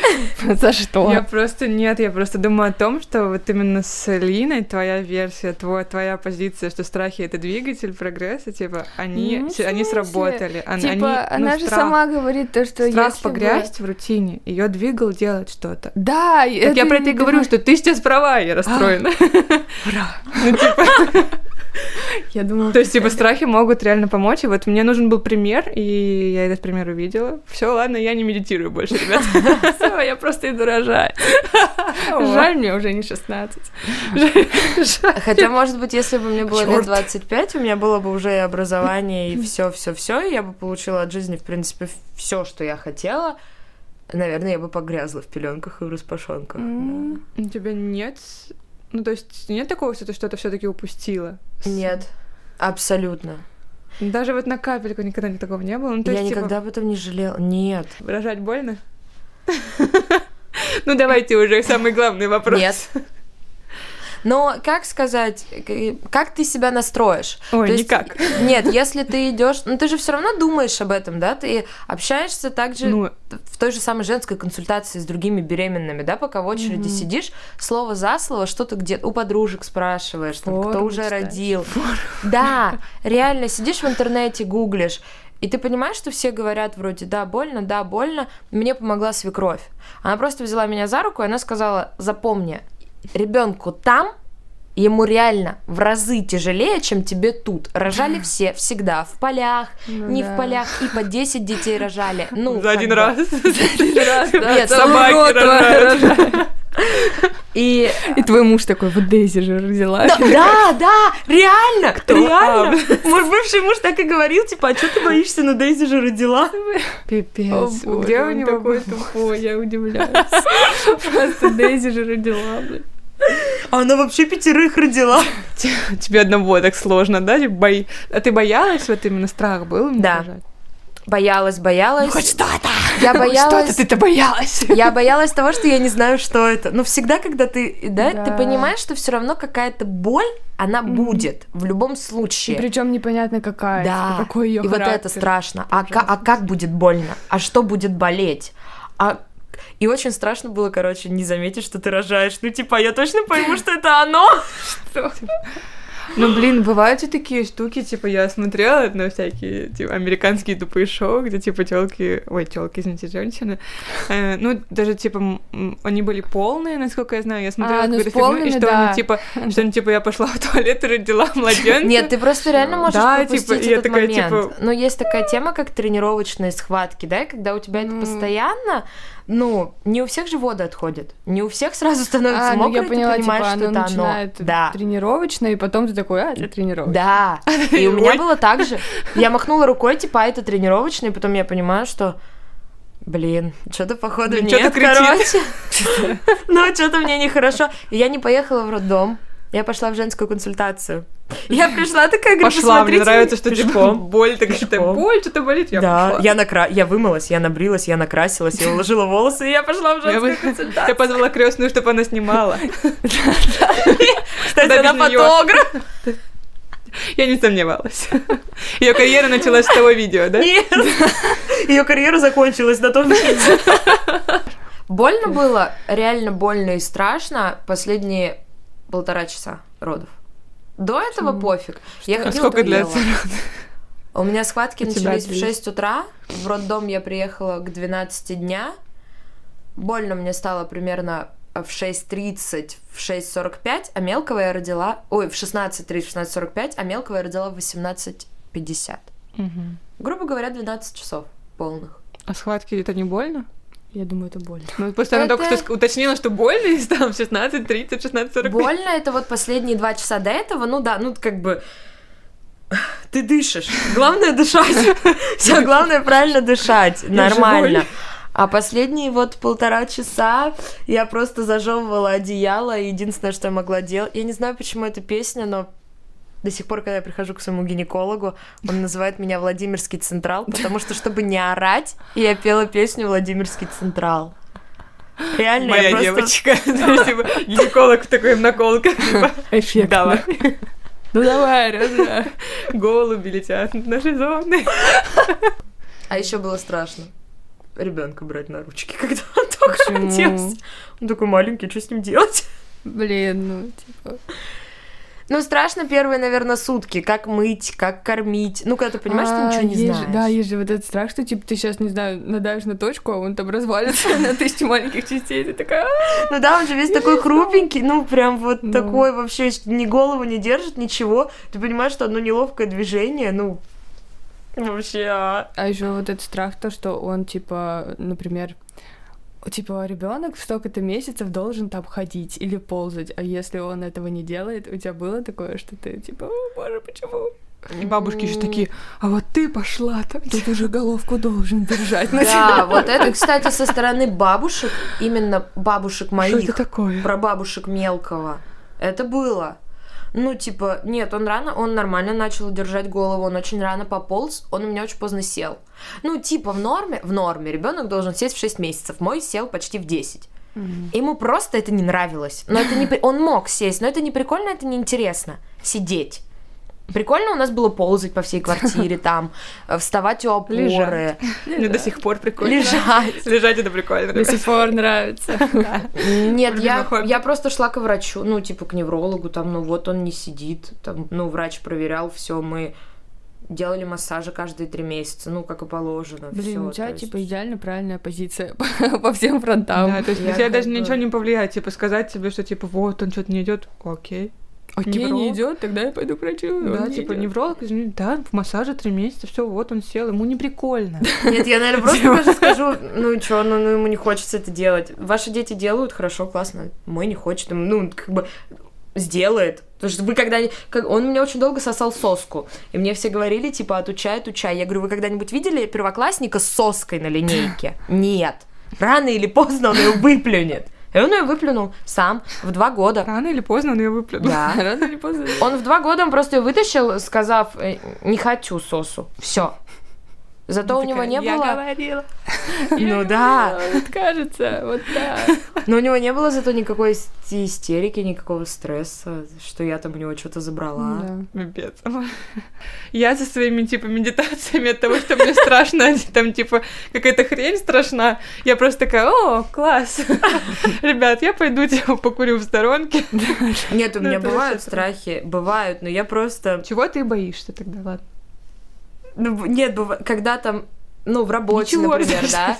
за что? Я просто нет, я просто думаю о том, что вот именно с Линой твоя версия, твой, твоя позиция, что страхи это двигатель прогресса, типа они, Ну, они сработали. Типа, они, ну, она же страх- сама говорит то, что страх если бы- погрязть в рутине, ее двигал делать что-то. Да, Так я про это и говорю, что ты сейчас права, я расстроена. Ура! Ну, типа, Я думала... То есть, типа, страхи могут реально помочь. И вот мне нужен был пример, и я этот пример увидела. Все, ладно, я не медитирую больше, ребят. Всё, я просто иду рожать. Жаль, мне уже не 16. Хотя, может быть, если бы мне было лет Чёрт. 25, у меня было бы уже и образование, и все, все, все, я бы получила от жизни, в принципе, все, что я хотела. Наверное, я бы погрязла в пеленках и в распашонках. да. У тебя нет... Ну, то есть, нет такого, что ты что-то все таки упустила? Нет, абсолютно. Даже вот на капельку никогда ни такого не было. Ну, то я есть, типа, никогда об этом не жалела. Нет. рожать больно? Ну, давайте уже самый главный вопрос. Нет. Но как сказать, как ты себя настроишь? Ой, То есть, никак. Нет, если ты идешь, ну ты же все равно думаешь об этом, да? Ты общаешься также Ну, в той же самой женской консультации с другими беременными, да, пока в очереди Мгм. сидишь, слово за слово, что ты где у подружек спрашиваешь, там, кто уже читаешь. родил. Да, реально сидишь в интернете, гуглишь, и ты понимаешь, что все говорят вроде «да, больно, да, больно». Мне помогла свекровь. Она просто взяла меня за руку, и она сказала «запомни, ребенку там ему реально в разы тяжелее, чем тебе тут. Рожали все, всегда, в полях, ну не да. в полях, и по 10 детей рожали. Ну, за один бы. раз. раз, да, Нет, собаки. И И твой муж такой, вот Дейзи же родила. Да, да, да, реально, реально. А, Мой бывший муж так и говорил, типа, а что ты боишься, ну Дейзи же родила. О, Пипец. боже, Где у него такой тупой, я удивляюсь. Просто Дейзи же родила, блин. А она вообще пятерых родила. Тебе одного так сложно, да? Типа, бои- А ты боялась? Вот именно страх был? Да. рожать? Боялась, боялась. Хоть что-то! Я боялась. Что-то ты-то боялась! Я боялась того, что я не знаю, что это. Но всегда, когда ты, да, ты Да. понимаешь, что все равно какая-то боль, она Мгм. будет в любом И случае. причем непонятно какая, Да, типа, какой ее и вот это страшно. А, а как будет больно? А что будет болеть? А и очень страшно было, короче, не заметить, что ты рожаешь. Ну, типа, я точно пойму, что это оно. Ну, блин, бывают же такие штуки, типа, я смотрела на всякие, типа, американские тупые шоу, где, типа, телки, ой, телки, извините, женщины, э, ну, даже, типа, они были полные, насколько я знаю, я смотрела А, ну, какую-то фигню, и полными, что да. они, типа, что они, типа, я пошла в туалет и родила младенца. Нет, ты просто реально можешь Да, пропустить типа, и я этот такая, момент. типа- Но есть такая тема, как тренировочные схватки, да, и когда у тебя это постоянно, ну, не у всех же воды отходят, не у всех сразу становится А, ну мокро, я поняла, ты понимаешь, типа, что оно это оно. начинает Да. тренировочно, и потом ты такой, а, это тренировочно. Да, и у меня было так же. Я махнула рукой, типа, а это тренировочный, и потом я понимаю, что Блин, что-то походу Блин, нет, кричит. короче. Ну, что-то мне нехорошо. И я не поехала в роддом. Я пошла в женскую консультацию. Я пришла такая, говорю, Пошла, мне нравится, что, типа, Пешком. боль, так что боль, что-то болит, я да, пошла. я накра... я вымылась, я набрилась, я накрасилась, я уложила волосы, и я пошла в женскую консультацию. Я позвала крестную, чтобы она снимала. Кстати, она фотограф. Я не сомневалась. Ее карьера началась с того видео, да? Нет. Ее карьера закончилась на том месте. Больно было, реально больно и страшно последние полтора часа родов. До этого Почему? пофиг. Я А ходила, сколько трындела. длится? У меня схватки У начались в длится. 6 утра. В роддом я приехала к 12 дня. Больно мне стало примерно в 6.30, в 6.45, а мелкого я родила... Ой, в 16.30, в 16.45, а мелкого я родила в 18.50. Мгм. Грубо говоря, 12 часов полных. А схватки это не больно? Я думаю, это больно. Ну, просто она Это- только что уточнила, что больно, и там 16, 30, 16, 45. Больно это вот последние два часа до этого, ну да, ну как бы ты дышишь. Главное дышать. Все, главное правильно дышать. Нормально. А последние вот полтора часа я просто зажевывала одеяло, и единственное, что я могла делать... Я не знаю, почему эта песня, но до сих пор, когда я прихожу к своему гинекологу, он называет меня Владимирский Централ, потому что, чтобы не орать, я пела песню Владимирский Централ. Реально, Моя я просто... девочка. Типа, гинеколог такой наколка. типа, Эффектно. Давай. Ну давай, раз, Голуби летят над нашей зоны. А еще было страшно ребенка брать на ручки, когда он только Почему? родился. Он такой маленький, что с ним делать? Блин, ну, типа... Ну, страшно первые, наверное, сутки. Как мыть, как кормить. Ну, когда ты понимаешь, что А, ничего не есть же- знаешь. Да, есть же вот этот страх, что, типа, ты сейчас, не знаю, надавишь на точку, а он там развалится на тысячи маленьких частей, ты такая... «А». Ну да, он же весь такой хрупенький, ну, прям вот такой вообще, ни голову не держит, ничего. Ты понимаешь, что одно неловкое движение, ну, вообще... а. А еще вот этот страх, то, что он, типа, например, типа, ребенок в столько-то месяцев должен там ходить или ползать, а если он этого не делает, у тебя было такое, что ты, типа, о, боже, почему? И бабушки еще такие, а вот ты пошла там. Тут уже головку должен держать на Да, вот это, кстати, со стороны бабушек, именно бабушек Что моих, это такое? про бабушек мелкого. Это было. Ну, типа, нет, он рано, он нормально начал держать голову, он очень рано пополз, он у меня очень поздно сел. Ну, типа, в норме, в норме, ребенок должен сесть в 6 месяцев, мой сел почти в 10. Ему просто это не нравилось. Но это не... Он мог сесть, но это не прикольно, это не интересно. Сидеть. Прикольно у нас было ползать по всей квартире, там, э, вставать у опоры, Лежать. Мне до сих пор прикольно. лежать. Лежать это прикольно. До сих пор нравится. Нет, я, я просто шла к врачу, ну, типа, к неврологу, там, ну, вот он не сидит, там, ну, врач проверял, все, мы делали массажи каждые три месяца, ну, как и положено. Блин, всё, у тебя, то есть- типа, идеально правильная позиция по- всем фронтам. Да, то есть Я на тебя даже бы- ничего не повлияет, типа сказать тебе, что типа вот он что-то не идет, окей. Окей, не невролог. идет, тогда я пойду к врачу. Да, Он не типа идёт. невролог, извини, да, в массаже три месяца, все, вот он сел, ему не прикольно. Нет, я, наверное, просто даже скажу, ну, и чё, ну, ну, ему не хочется это делать. Ваши дети делают, хорошо, классно, мой не хочет, ну, как бы сделает. Потому что вы когда как, Он мне очень долго сосал соску. И мне все говорили, типа, отучай, отучай. Я говорю, вы когда-нибудь видели первоклассника с соской на линейке? Нет. Рано или поздно он ее выплюнет. И он ее выплюнул сам в два года. Рано или поздно он ее выплюнул. Да. Рано или поздно. Он в два года он просто ее вытащил, сказав, «Э, не хочу сосу. Все. Зато у него не Я было... говорила. Ну да. Кажется, вот да. Но у него не было зато никакой ис- истерики, никакого стресса, что я там у него что-то забрала. Да. Пипец. Я со своими, типа, медитациями от того, что мне страшно, там, типа, какая-то хрень страшна, я просто такая, о, класс. Ребят, я пойду, типа, покурю в сторонке. Нет, у Ну, меня бывают страхи, бывают, но я просто... Чего ты боишься тогда, ладно? Ну, нет, быва- когда там, ну, в работе, Ничего, например, да,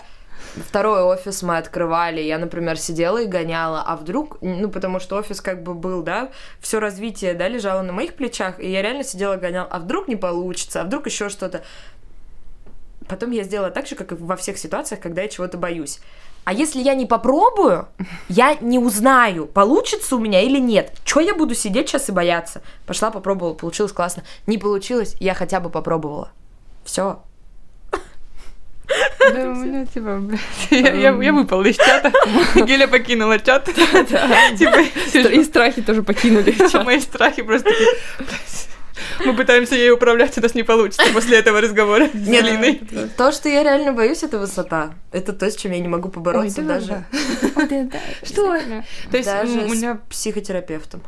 второй офис мы открывали, я, например, сидела и гоняла, а вдруг, ну, потому что офис как бы был, да, все развитие, да, лежало на моих плечах, и я реально сидела и гоняла, а вдруг не получится, а вдруг еще что-то. Потом я сделала так же, как и во всех ситуациях, когда я чего-то боюсь. А если я не попробую, я не узнаю, получится у меня или нет. Чё я буду сидеть сейчас и бояться? Пошла, попробовала, получилось классно. Не получилось, я хотя бы попробовала. Все. Да, у меня, типа, блядь, я, я, я выпала из чата. Геля покинула чат. Типа, И страхи тоже покинули мои страхи просто мы пытаемся ей управлять, у нас не получится после этого разговора с Нет, Алиной. То, что я реально боюсь, это высота. Это то, с чем я не могу побороться Ой, да, даже, да. Что? То есть даже у с меня психотерапевтом.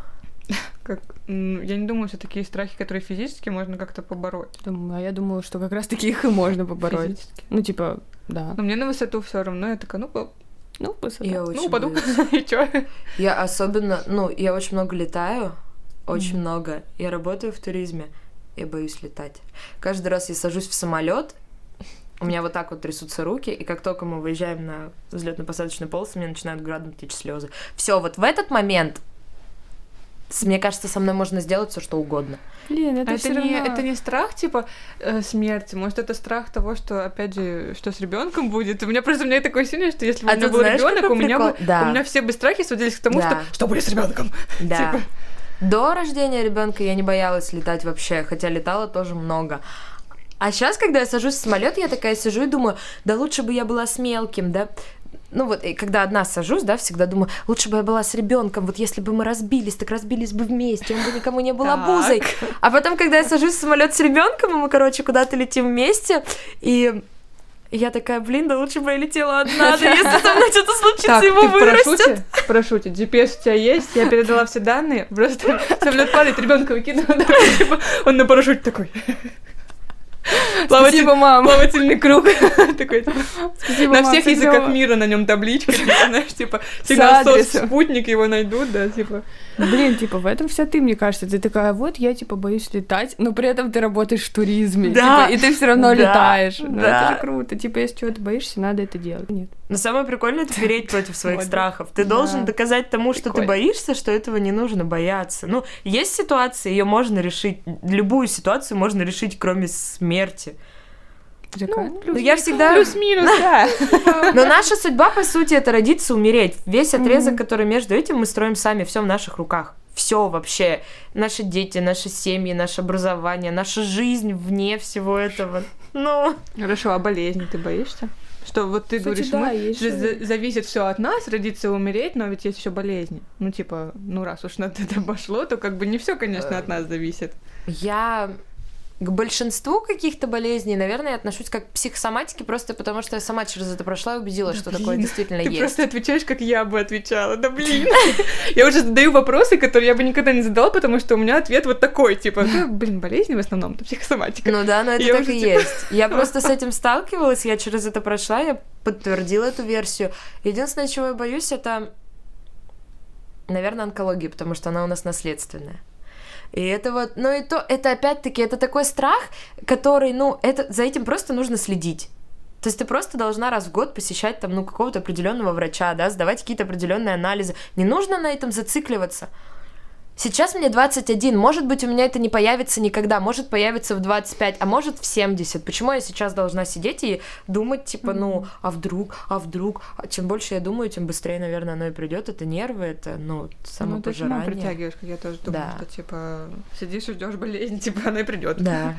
Как, я не думаю, что такие страхи, которые физически можно как-то побороть. Думаю, а я думала, что как раз таки их и можно побороть. Физически. Ну, типа, да. Но мне на высоту все равно, я такая, ну, по- Ну, высота. Я очень ну, упаду, и чё? Я особенно, ну, я очень много летаю, очень много. Я работаю в туризме, я боюсь летать. Каждый раз я сажусь в самолет, у меня вот так вот трясутся руки, и как только мы выезжаем на взлетно-посадочный полос, мне начинают градом течь слезы. Все, вот в этот момент мне кажется, со мной можно сделать все что угодно. Блин, это, А это, не, равно- это не страх, типа, э, смерти. Может, это страх того, что, опять же, что с ребенком будет. У меня просто у меня такое ощущение, что если бы А у меня был знаешь, ребенок, у меня, прикол? бы- Да. у меня все бы страхи сводились к тому, Да. что что будет с ребенком. Да. Типа. До рождения ребенка я не боялась летать вообще, хотя летала тоже много. А сейчас, когда я сажусь в самолет, я такая сижу и думаю, да лучше бы я была с мелким, да. Ну вот, и когда одна сажусь, да, всегда думаю, лучше бы я была с ребенком, вот если бы мы разбились, так разбились бы вместе, он бы никому не был Так. обузой. А потом, когда я сажусь в самолет с ребенком, и мы, короче, куда-то летим вместе, и я такая, блин, да лучше бы я летела одна, да если со мной что-то случится, Так, его вырастет. В парашюте. GPS у тебя есть, я передала все данные, просто самолет падает, ребенка да, типа, он на парашюте такой. Плаватель- Спасибо, мам. Плавательный круг. Такой, типа, Спасибо, на мам, всех языках мира на нем табличка, типа, знаешь, типа, адресом. спутник его найдут, да, типа. Блин, типа, в этом вся ты, мне кажется. Ты такая, вот я, типа, боюсь летать, но при этом ты работаешь в туризме. Да. типа, и ты все равно Да. летаешь. Ну, Да. это же круто. Типа, если чего-то боишься, надо это делать. Нет. Но самое прикольное это переть против своих страхов. Ты должен доказать тому, что ты боишься, что этого не нужно бояться. Ну, есть ситуации, ее можно решить. Любую ситуацию можно решить, кроме смерти. Ну, я всегда. Плюс-минус, да. Но наша судьба, по сути, это родиться, умереть. Весь отрезок, который между этим, мы строим сами, все в наших руках. Все вообще. Наши дети, наши семьи, наше образование, наша жизнь вне всего этого. Ну, Хорошо, а болезни ты боишься? Что вот ты Кстати, говоришь, да, мы- же же. за- зависит все от нас, родиться и умереть, но ведь есть еще болезни. Ну, типа, ну раз уж на это пошло, то как бы не все, конечно, от нас зависит. Я к большинству каких-то болезней, наверное, отношусь как к психосоматике, просто потому что я сама через это прошла и убедилась, Да что блин, такое действительно Ты есть. просто отвечаешь, как я бы отвечала. Да блин. Я уже задаю вопросы, которые я бы никогда не задала, потому что у меня ответ вот такой, типа, блин, болезни в основном, это психосоматика. Ну да, но это Я так и типа- есть. Я просто с этим сталкивалась, я через это прошла, я подтвердила эту версию. Единственное, чего я боюсь, это, наверное, онкология, потому что она у нас наследственная. И это вот, ну и то, это опять-таки, это такой страх, который, ну, это, за этим просто нужно следить. То есть ты просто должна раз в год посещать там, ну, какого-то определенного врача, да, сдавать какие-то определенные анализы. Не нужно на этом зацикливаться. Сейчас мне 21, может быть, у меня это не появится никогда, может появиться в 25, а может в 70. Почему я сейчас должна сидеть и думать, типа, ну, а вдруг, а вдруг? А чем больше я думаю, тем быстрее, наверное, оно и придет. Это нервы, это, ну, Ну, ты сама самопожирание. притягиваешь, как я тоже думаю, Да. что, типа, сидишь и ждешь болезнь, типа, она и придет. Да.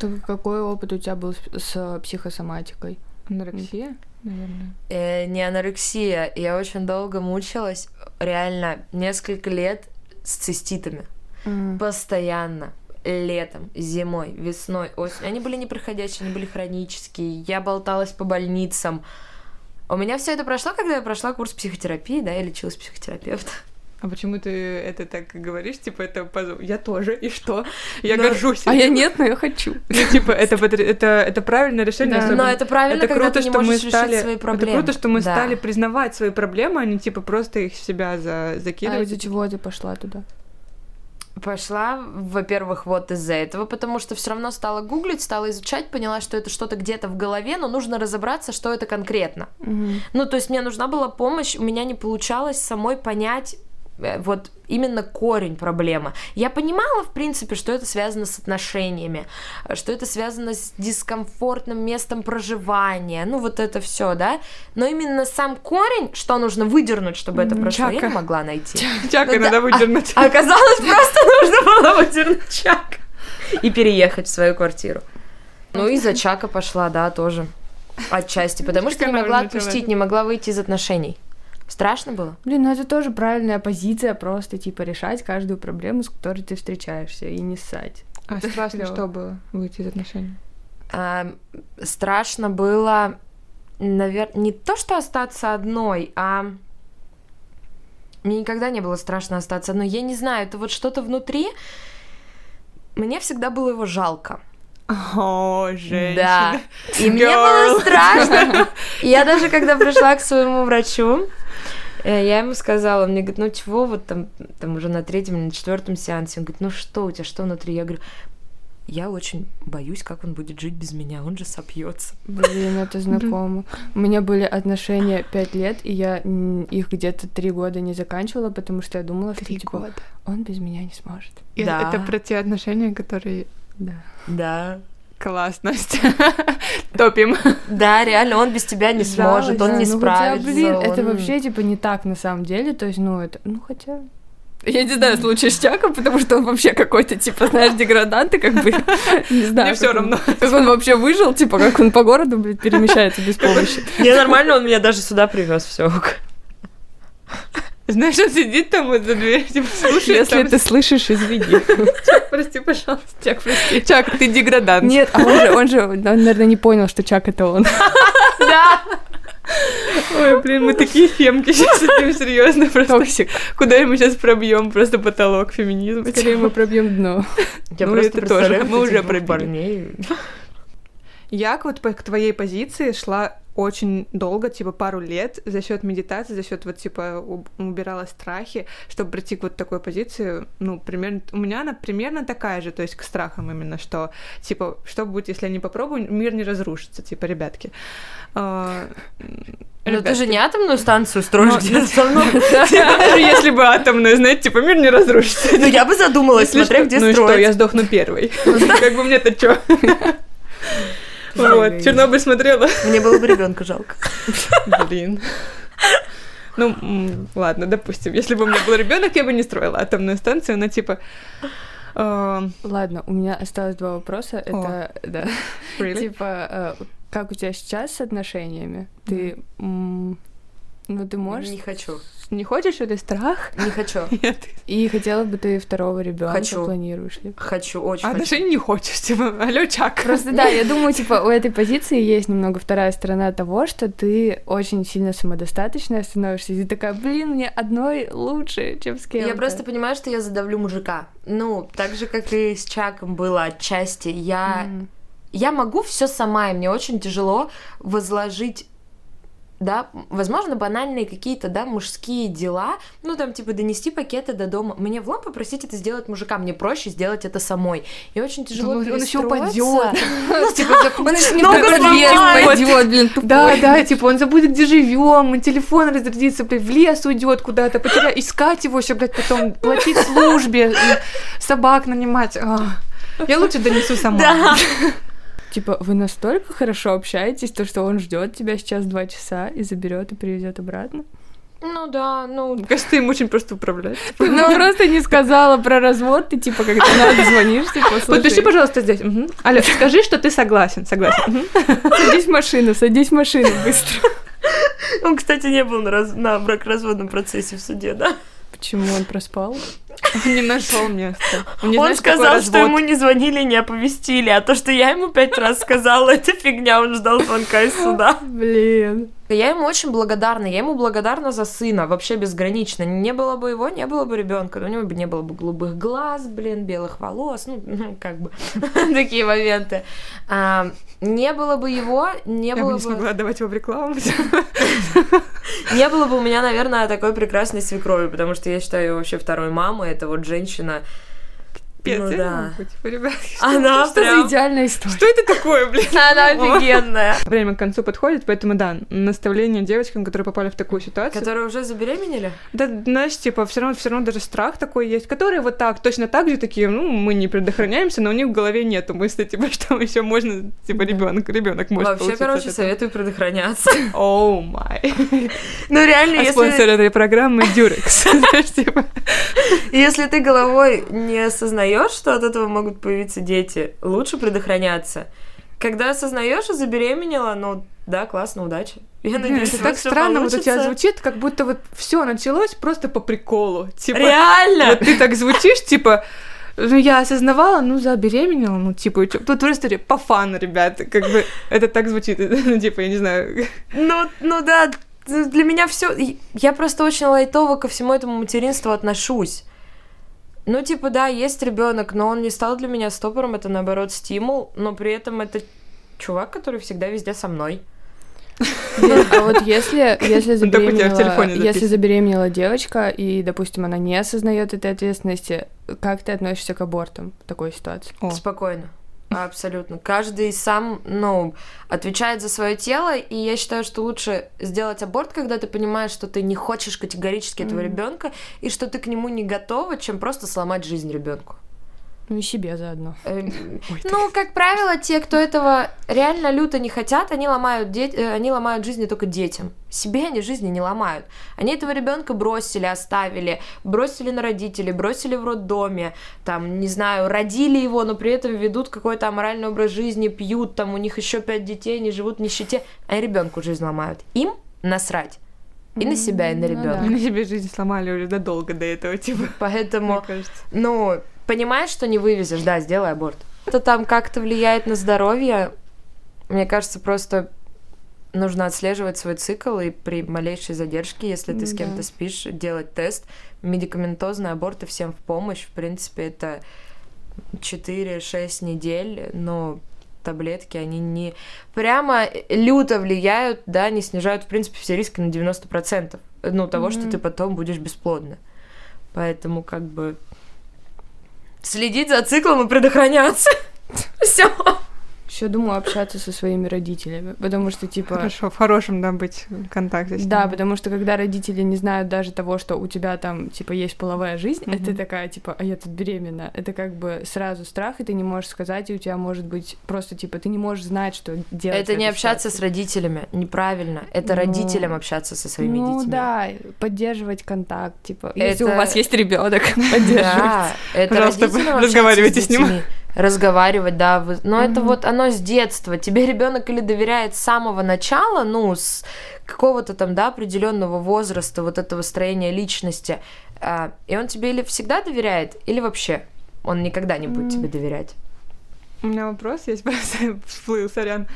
Так какой опыт у тебя был с, с психосоматикой? Анорексия, наверное. Э, не анорексия. Я очень долго мучилась, реально, несколько лет с циститами. М. Постоянно. Летом, зимой, весной, осенью. Они были непроходящие, они были хронические. Я болталась по больницам. У меня все это прошло, когда я прошла курс психотерапии, да, я лечилась психотерапевта. А почему ты это так говоришь? Типа, это позор. Я тоже, и что? Я Ну, горжусь. А я нет, но я хочу. Ну, типа, это, это, это правильное решение. Да. особенно- Но это правильно, это когда круто, ты не что мы можешь стали, решить свои проблемы. Это круто, что мы Да. стали признавать свои проблемы, а не типа просто их в себя за... А закидывать. из-за чего ты пошла туда? Пошла, во-первых, вот из-за этого, потому что все равно стала гуглить, стала изучать, поняла, что это что-то где-то в голове, но нужно разобраться, что это конкретно. Мгм. Ну, то есть мне нужна была помощь, у меня не получалось самой понять вот именно корень проблемы. Я понимала, в принципе, что это связано с отношениями, э, что это связано с дискомфортным местом проживания, ну вот это все, да. Но именно сам корень, что нужно выдернуть, чтобы это прошло, я чака. не могла найти. Чакой Ну да, надо выдернуть. А оказалось, просто нужно было выдернуть чак и переехать в свою квартиру. Ну и за чака пошла, да, тоже. Отчасти, потому что не могла отпустить, не могла выйти из отношений. Страшно было? Блин, ну это тоже правильная позиция, просто типа решать каждую проблему, с которой ты встречаешься, и не ссать. А Это страшно что было? Выйти из отношений? А, страшно было, наверное, не то, что остаться одной, а мне никогда не было страшно остаться одной. Я не знаю, это вот что-то внутри. Мне всегда было его жалко. О, женщина. Да. И мне Girl. было страшно. Я даже когда пришла к своему врачу, я ему сказала, он мне говорит, ну чего, вот там, там уже на третьем или на четвертом сеансе, он говорит, ну что у тебя, что внутри? Я говорю, я очень боюсь, как он будет жить без меня, он же сопьется. Блин, это знакомо. У меня были отношения пять лет, и я их где-то три года не заканчивала, потому что я думала, что типа он без меня не сможет. да. Это про те отношения, которые... Да. Да. Классность. Топим. Да, реально, он без тебя не сможет, он не ну, справится. блин, это вообще типа не так на самом деле, то есть, ну, это, ну, хотя... Я не знаю случай с Чаком, потому что он вообще какой-то, типа, знаешь, деградант, и как бы, не знаю. Мне все равно. Как он вообще выжил, типа, как он по городу, блядь, перемещается без помощи. Не, нормально, он меня даже сюда привез, все. Знаешь, он сидит там вот за дверью, типа, слушает. Если ты слышишь, извини. Чак, прости, пожалуйста. Чак, прости. Чак, ты деградант. Нет, а он же, он же, он, наверное, не понял, что Чак это он. Да. Ой, блин, мы такие фемки сейчас сидим, серьезно, просто. Toxic. Куда мы сейчас пробьем просто потолок феминизма? Скорее мы пробьем дно. Я ну, просто это тоже. Мы уже пробили. парней. Я вот к твоей позиции шла очень долго, типа пару лет, за счет медитации, за счет вот типа убирала страхи, чтобы прийти к вот такой позиции, ну, примерно, у меня она примерно такая же, то есть к страхам именно, что, типа, что будет, если я не попробую, мир не разрушится, типа, ребятки. А, ну ты же не атомную станцию строишь где-то мной. Если бы атомную, знаете, типа мир не разрушится. Ну я бы задумалась, смотря где строить. Ну что, я сдохну первой. Как бы мне-то что? Вот, Чернобыль смотрела. Мне было бы ребенка жалко. Блин. Ну, ладно, допустим. Если бы у меня был ребенок, я бы не строила атомную станцию, но типа. Ладно, у меня осталось два вопроса. Это, да. Типа, э, как у тебя сейчас с отношениями? Ты, ну, ты можешь? Не хочу. Не хочешь или страх? Не хочу. Нет. И хотела бы ты второго ребенка хочу. планируешь ли? Хочу, очень а хочу. даже не хочешь, типа, алло, Чак. Просто да, я думаю, типа, у этой позиции есть немного вторая сторона того, что ты очень сильно самодостаточная становишься, и ты такая, блин, мне одной лучше, чем с кем-то. Я просто понимаю, что я задавлю мужика. Ну, так же, как и с Чаком было отчасти. Я... Mm. Я могу все сама, и мне очень тяжело возложить да, возможно, банальные какие-то, да, мужские дела, ну, там, типа, донести пакеты до дома. Мне в лом попросить это сделать мужика, мне проще сделать это самой. И очень тяжело Он, еще упадет. Он еще упадет, блин, Да, да, типа, он забудет, где живем, телефон разрядится, в лес уйдет куда-то, потеряет, искать его еще, блядь, потом платить службе, собак нанимать. Я лучше донесу сама. Да. Типа, вы настолько хорошо общаетесь, то что он ждет тебя сейчас два часа и заберет и привезет обратно? Ну да, ну... Кажется, ты им очень просто управлять. Ну, просто не сказала про развод, ты типа когда надо звонишь, типа, слушай... Подпиши, пожалуйста, здесь. Угу. Алло, скажи, что ты согласен, согласен. Садись в машину, садись в машину быстро. Он, кстати, не был на, раз... на бракоразводном процессе в суде, да? Почему он проспал? Он не нашел места. Он, не он сказал, что ему не звонили, не оповестили, а то, что я ему пять раз сказала, это фигня, он ждал звонка из суда. Блин. Я ему очень благодарна, я ему благодарна за сына, вообще безгранично. Не было бы его, не было бы ребенка, у него бы не было бы голубых глаз, блин, белых волос, ну, ну как бы такие моменты. А, не было бы его, не я было бы... не смогла давать его в рекламу. Не было бы у меня, наверное, такой прекрасной свекрови, потому что я считаю ее вообще второй мамой. Это вот женщина, Пипец, ну, да. Типа, ребят, что, Она что прям... за идеальная история? Что это такое, блин? Она офигенная. Время к концу подходит, поэтому да, наставление девочкам, которые попали в такую ситуацию. Которые уже забеременели? Да, знаешь, типа, все равно, все равно даже страх такой есть, которые вот так, точно так же такие, ну, мы не предохраняемся, но у них в голове нету мысли, типа, что еще можно, типа, ребенок, ребенок может Вообще, короче, советую предохраняться. Оу май. Ну, реально, если... спонсор этой программы Дюрекс. Типа. Если ты головой не осознаешь осознаешь, что от этого могут появиться дети, лучше предохраняться. Когда осознаешь и забеременела, ну да, классно, удачи. Я надеюсь, это так странно вот у тебя звучит, как будто вот все началось просто по приколу. Типа, Реально? Вот ты так звучишь, типа, ну, я осознавала, ну, забеременела, ну, типа, тут просто по фану, ребята, как бы это так звучит, ну, типа, я не знаю. Ну, ну да, для меня все. Я просто очень лайтово ко всему этому материнству отношусь. Ну, типа, да, есть ребенок, но он не стал для меня стопором, это наоборот стимул, но при этом это чувак, который всегда везде со мной. а вот если, если, забеременела, если забеременела девочка, и, допустим, она не осознает этой ответственности, как ты относишься к абортам в такой ситуации? Спокойно. Абсолютно. Каждый сам, ну, отвечает за свое тело, и я считаю, что лучше сделать аборт, когда ты понимаешь, что ты не хочешь категорически этого mm. ребенка и что ты к нему не готова, чем просто сломать жизнь ребенку. Ну и себе заодно. Эм, ну, как правило, те, кто этого реально люто не хотят, они ломают, де... Э, они ломают жизни только детям. Себе они жизни не ломают. Они этого ребенка бросили, оставили, бросили на родителей, бросили в роддоме, там, не знаю, родили его, но при этом ведут какой-то аморальный образ жизни, пьют, там, у них еще пять детей, они живут в нищете, а ребенку жизнь ломают. Им насрать. И на себя, и на ребенка. Ну, да. На себе жизнь сломали уже задолго до этого, типа. Поэтому, ну, понимаешь, что не вывезешь, да, сделай аборт. Это там как-то влияет на здоровье. Мне кажется, просто нужно отслеживать свой цикл и при малейшей задержке, если ты с кем-то да. спишь, делать тест. Медикаментозные аборты всем в помощь. В принципе, это 4-6 недель, но таблетки, они не прямо люто влияют, да, не снижают, в принципе, все риски на 90%, ну, того, mm-hmm. что ты потом будешь бесплодна. Поэтому, как бы, следить за циклом и предохраняться. Все. Еще думаю общаться со своими родителями, потому что типа. Хорошо, в хорошем, да, быть в контакте. С ними. Да, потому что когда родители не знают даже того, что у тебя там типа есть половая жизнь, mm-hmm. это такая типа, а я тут беременна, это как бы сразу страх, и ты не можешь сказать, и у тебя может быть просто типа ты не можешь знать, что делать. Это не общаться ситуации. с родителями, неправильно. Это ну, родителям общаться со своими ну, детьми. Ну да, поддерживать контакт, типа. Это... Если у вас есть ребенок, поддерживать. Да, это разговаривайте с ним разговаривать, да, вы... но mm-hmm. это вот оно с детства. Тебе ребенок или доверяет с самого начала, ну, с какого-то там, да, определенного возраста, вот этого строения личности, а, и он тебе или всегда доверяет, или вообще он никогда не будет mm-hmm. тебе доверять. У меня вопрос есть, просто всплыл, сорян.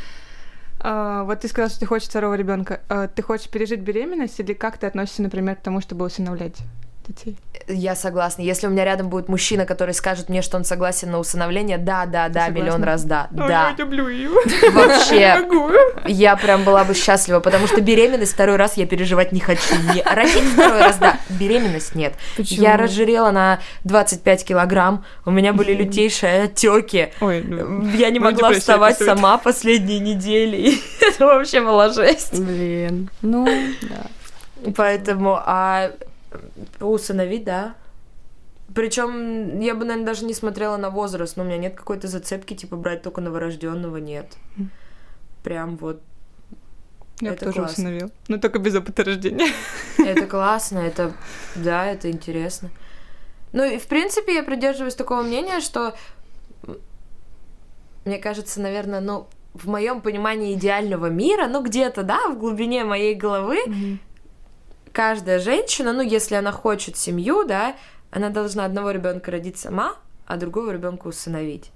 А, вот ты сказала, что ты хочешь второго ребенка. А, ты хочешь пережить беременность или как ты относишься, например, к тому, чтобы усыновлять? Детей. Я согласна. Если у меня рядом будет мужчина, который скажет мне, что он согласен на усыновление, да, да, да, миллион раз да, Но да. Я люблю его. Вообще, я прям была бы счастлива, потому что беременность второй раз я переживать не хочу. Не... Родить второй раз, да, беременность нет. Почему? Я разжирела на 25 килограмм, у меня были лютейшие отеки. Ой, ну, я не могла вставать сама последние недели. Это вообще была жесть. Блин, ну, да. Поэтому, а Усыновить, да. Причем я бы, наверное, даже не смотрела на возраст, но у меня нет какой-то зацепки, типа брать только новорожденного, нет. Прям вот. Я это тоже классно. усыновил. Но только без опыта рождения. Это классно, это да, это интересно. Ну и в принципе я придерживаюсь такого мнения, что мне кажется, наверное, ну, в моем понимании идеального мира, ну где-то, да, в глубине моей головы, mm-hmm каждая женщина, ну, если она хочет семью, да, она должна одного ребенка родить сама, а другого ребенка усыновить.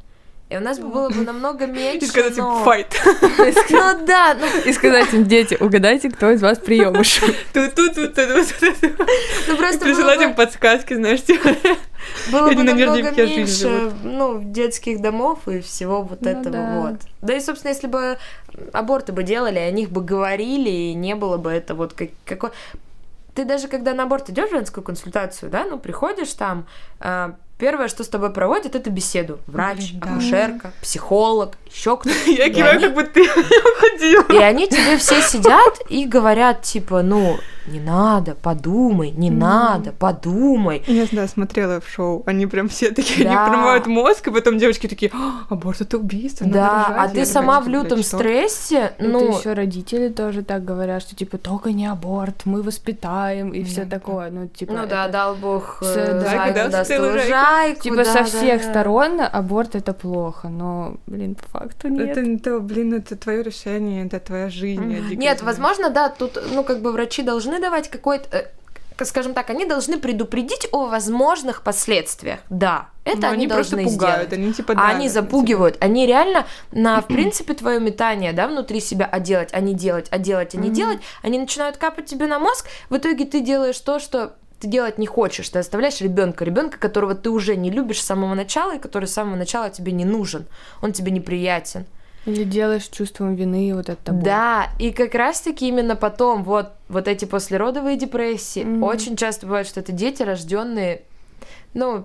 И у нас бы было бы намного меньше. И сказать им файт. Ну да, ну. И сказать им, дети, угадайте, кто из вас приемыш. Тут, тут, тут, тут, Ну просто. Присылать им подсказки, знаешь, типа. Было бы намного меньше, ну, детских домов и всего вот ну этого вот. Да и, собственно, если бы аборты бы делали, о них бы говорили, и не было бы это вот как, какой ты даже когда на аборт идешь женскую консультацию, да, ну, приходишь там, э, первое, что с тобой проводят, это беседу. Врач, Блин, да. акушерка, психолог, еще кто-то. Я киваю, как будто ты ходила. И они тебе все сидят и говорят, типа, ну, не надо, подумай, не mm. надо, подумай. Я знаю, смотрела в шоу, они прям все такие, да. они промывают мозг, и потом девочки такие, «А, аборт это убийство, Да, а ты сама в лютом стрессе, ну... еще родители тоже так говорят, что типа, только не аборт, мы воспитаем, и все такое, ну типа... Ну да, дал бог э, зайку, даст лужайку. Типа со всех сторон аборт это плохо, но, блин, по факту нет. Это, блин, это твое решение, это твоя жизнь. Нет, возможно, да, тут, ну как бы врачи должны давать какой-то э, скажем так, они должны предупредить о возможных последствиях. Да, это Но они, они должны пугают, сделать. Они типа да, они запугивают, типа... они реально на, в принципе, твое метание, да, внутри себя, а делать, а не делать, а делать, а не mm-hmm. делать, они начинают капать тебе на мозг. В итоге ты делаешь то, что ты делать не хочешь, ты оставляешь ребенка, ребенка, которого ты уже не любишь с самого начала и который с самого начала тебе не нужен, он тебе неприятен. Или делаешь чувством вины вот это. Боль. Да, и как раз-таки именно потом вот, вот эти послеродовые депрессии, mm-hmm. очень часто бывает, что это дети, рожденные, ну,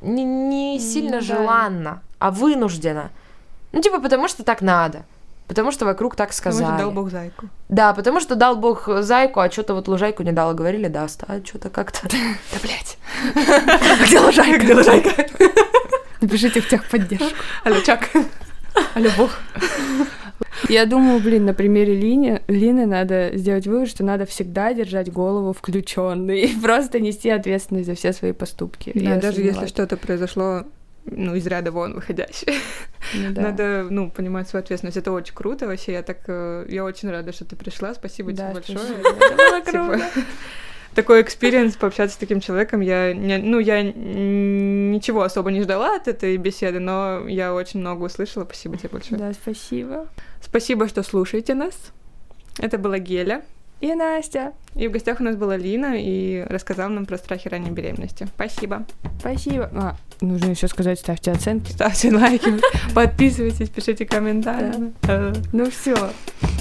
не, не сильно mm, желанно, а вынужденно. Ну, типа, потому что так надо. Потому что вокруг так сказали. Потому что дал бог зайку. Да, потому что дал бог зайку, а что-то вот лужайку не дала. Говорили, даст, а что-то как-то... Да, блядь. Где лужайка? Где лужайка? Напишите в техподдержку. Алло, Чак. Алло, бог. Я думаю, блин, на примере Лини, Лины надо сделать вывод, что надо всегда держать голову включенной и просто нести ответственность за все свои поступки. Да, даже если что-то произошло ну, из ряда вон выходящие. Ну, да. Надо, ну, понимать свою ответственность. Это очень круто вообще. Я так, э, я очень рада, что ты пришла. Спасибо да, тебе большое. Это было круто. Такой experience пообщаться с таким человеком. Я, не, ну, я ничего особо не ждала от этой беседы, но я очень много услышала. Спасибо тебе большое. Да, спасибо. Спасибо, что слушаете нас. Это была Геля. И Настя. И в гостях у нас была Лина и рассказала нам про страхи ранней беременности. Спасибо. Спасибо. А, нужно еще сказать, ставьте оценки. Ставьте лайки, подписывайтесь, пишите комментарии. Ну все.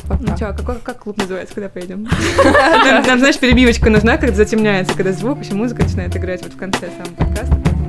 Ну что, какой, как клуб называется, когда поедем? Нам, знаешь, перебивочка нужна, когда затемняется, когда звук, еще музыка начинает играть вот в конце самого подкаста.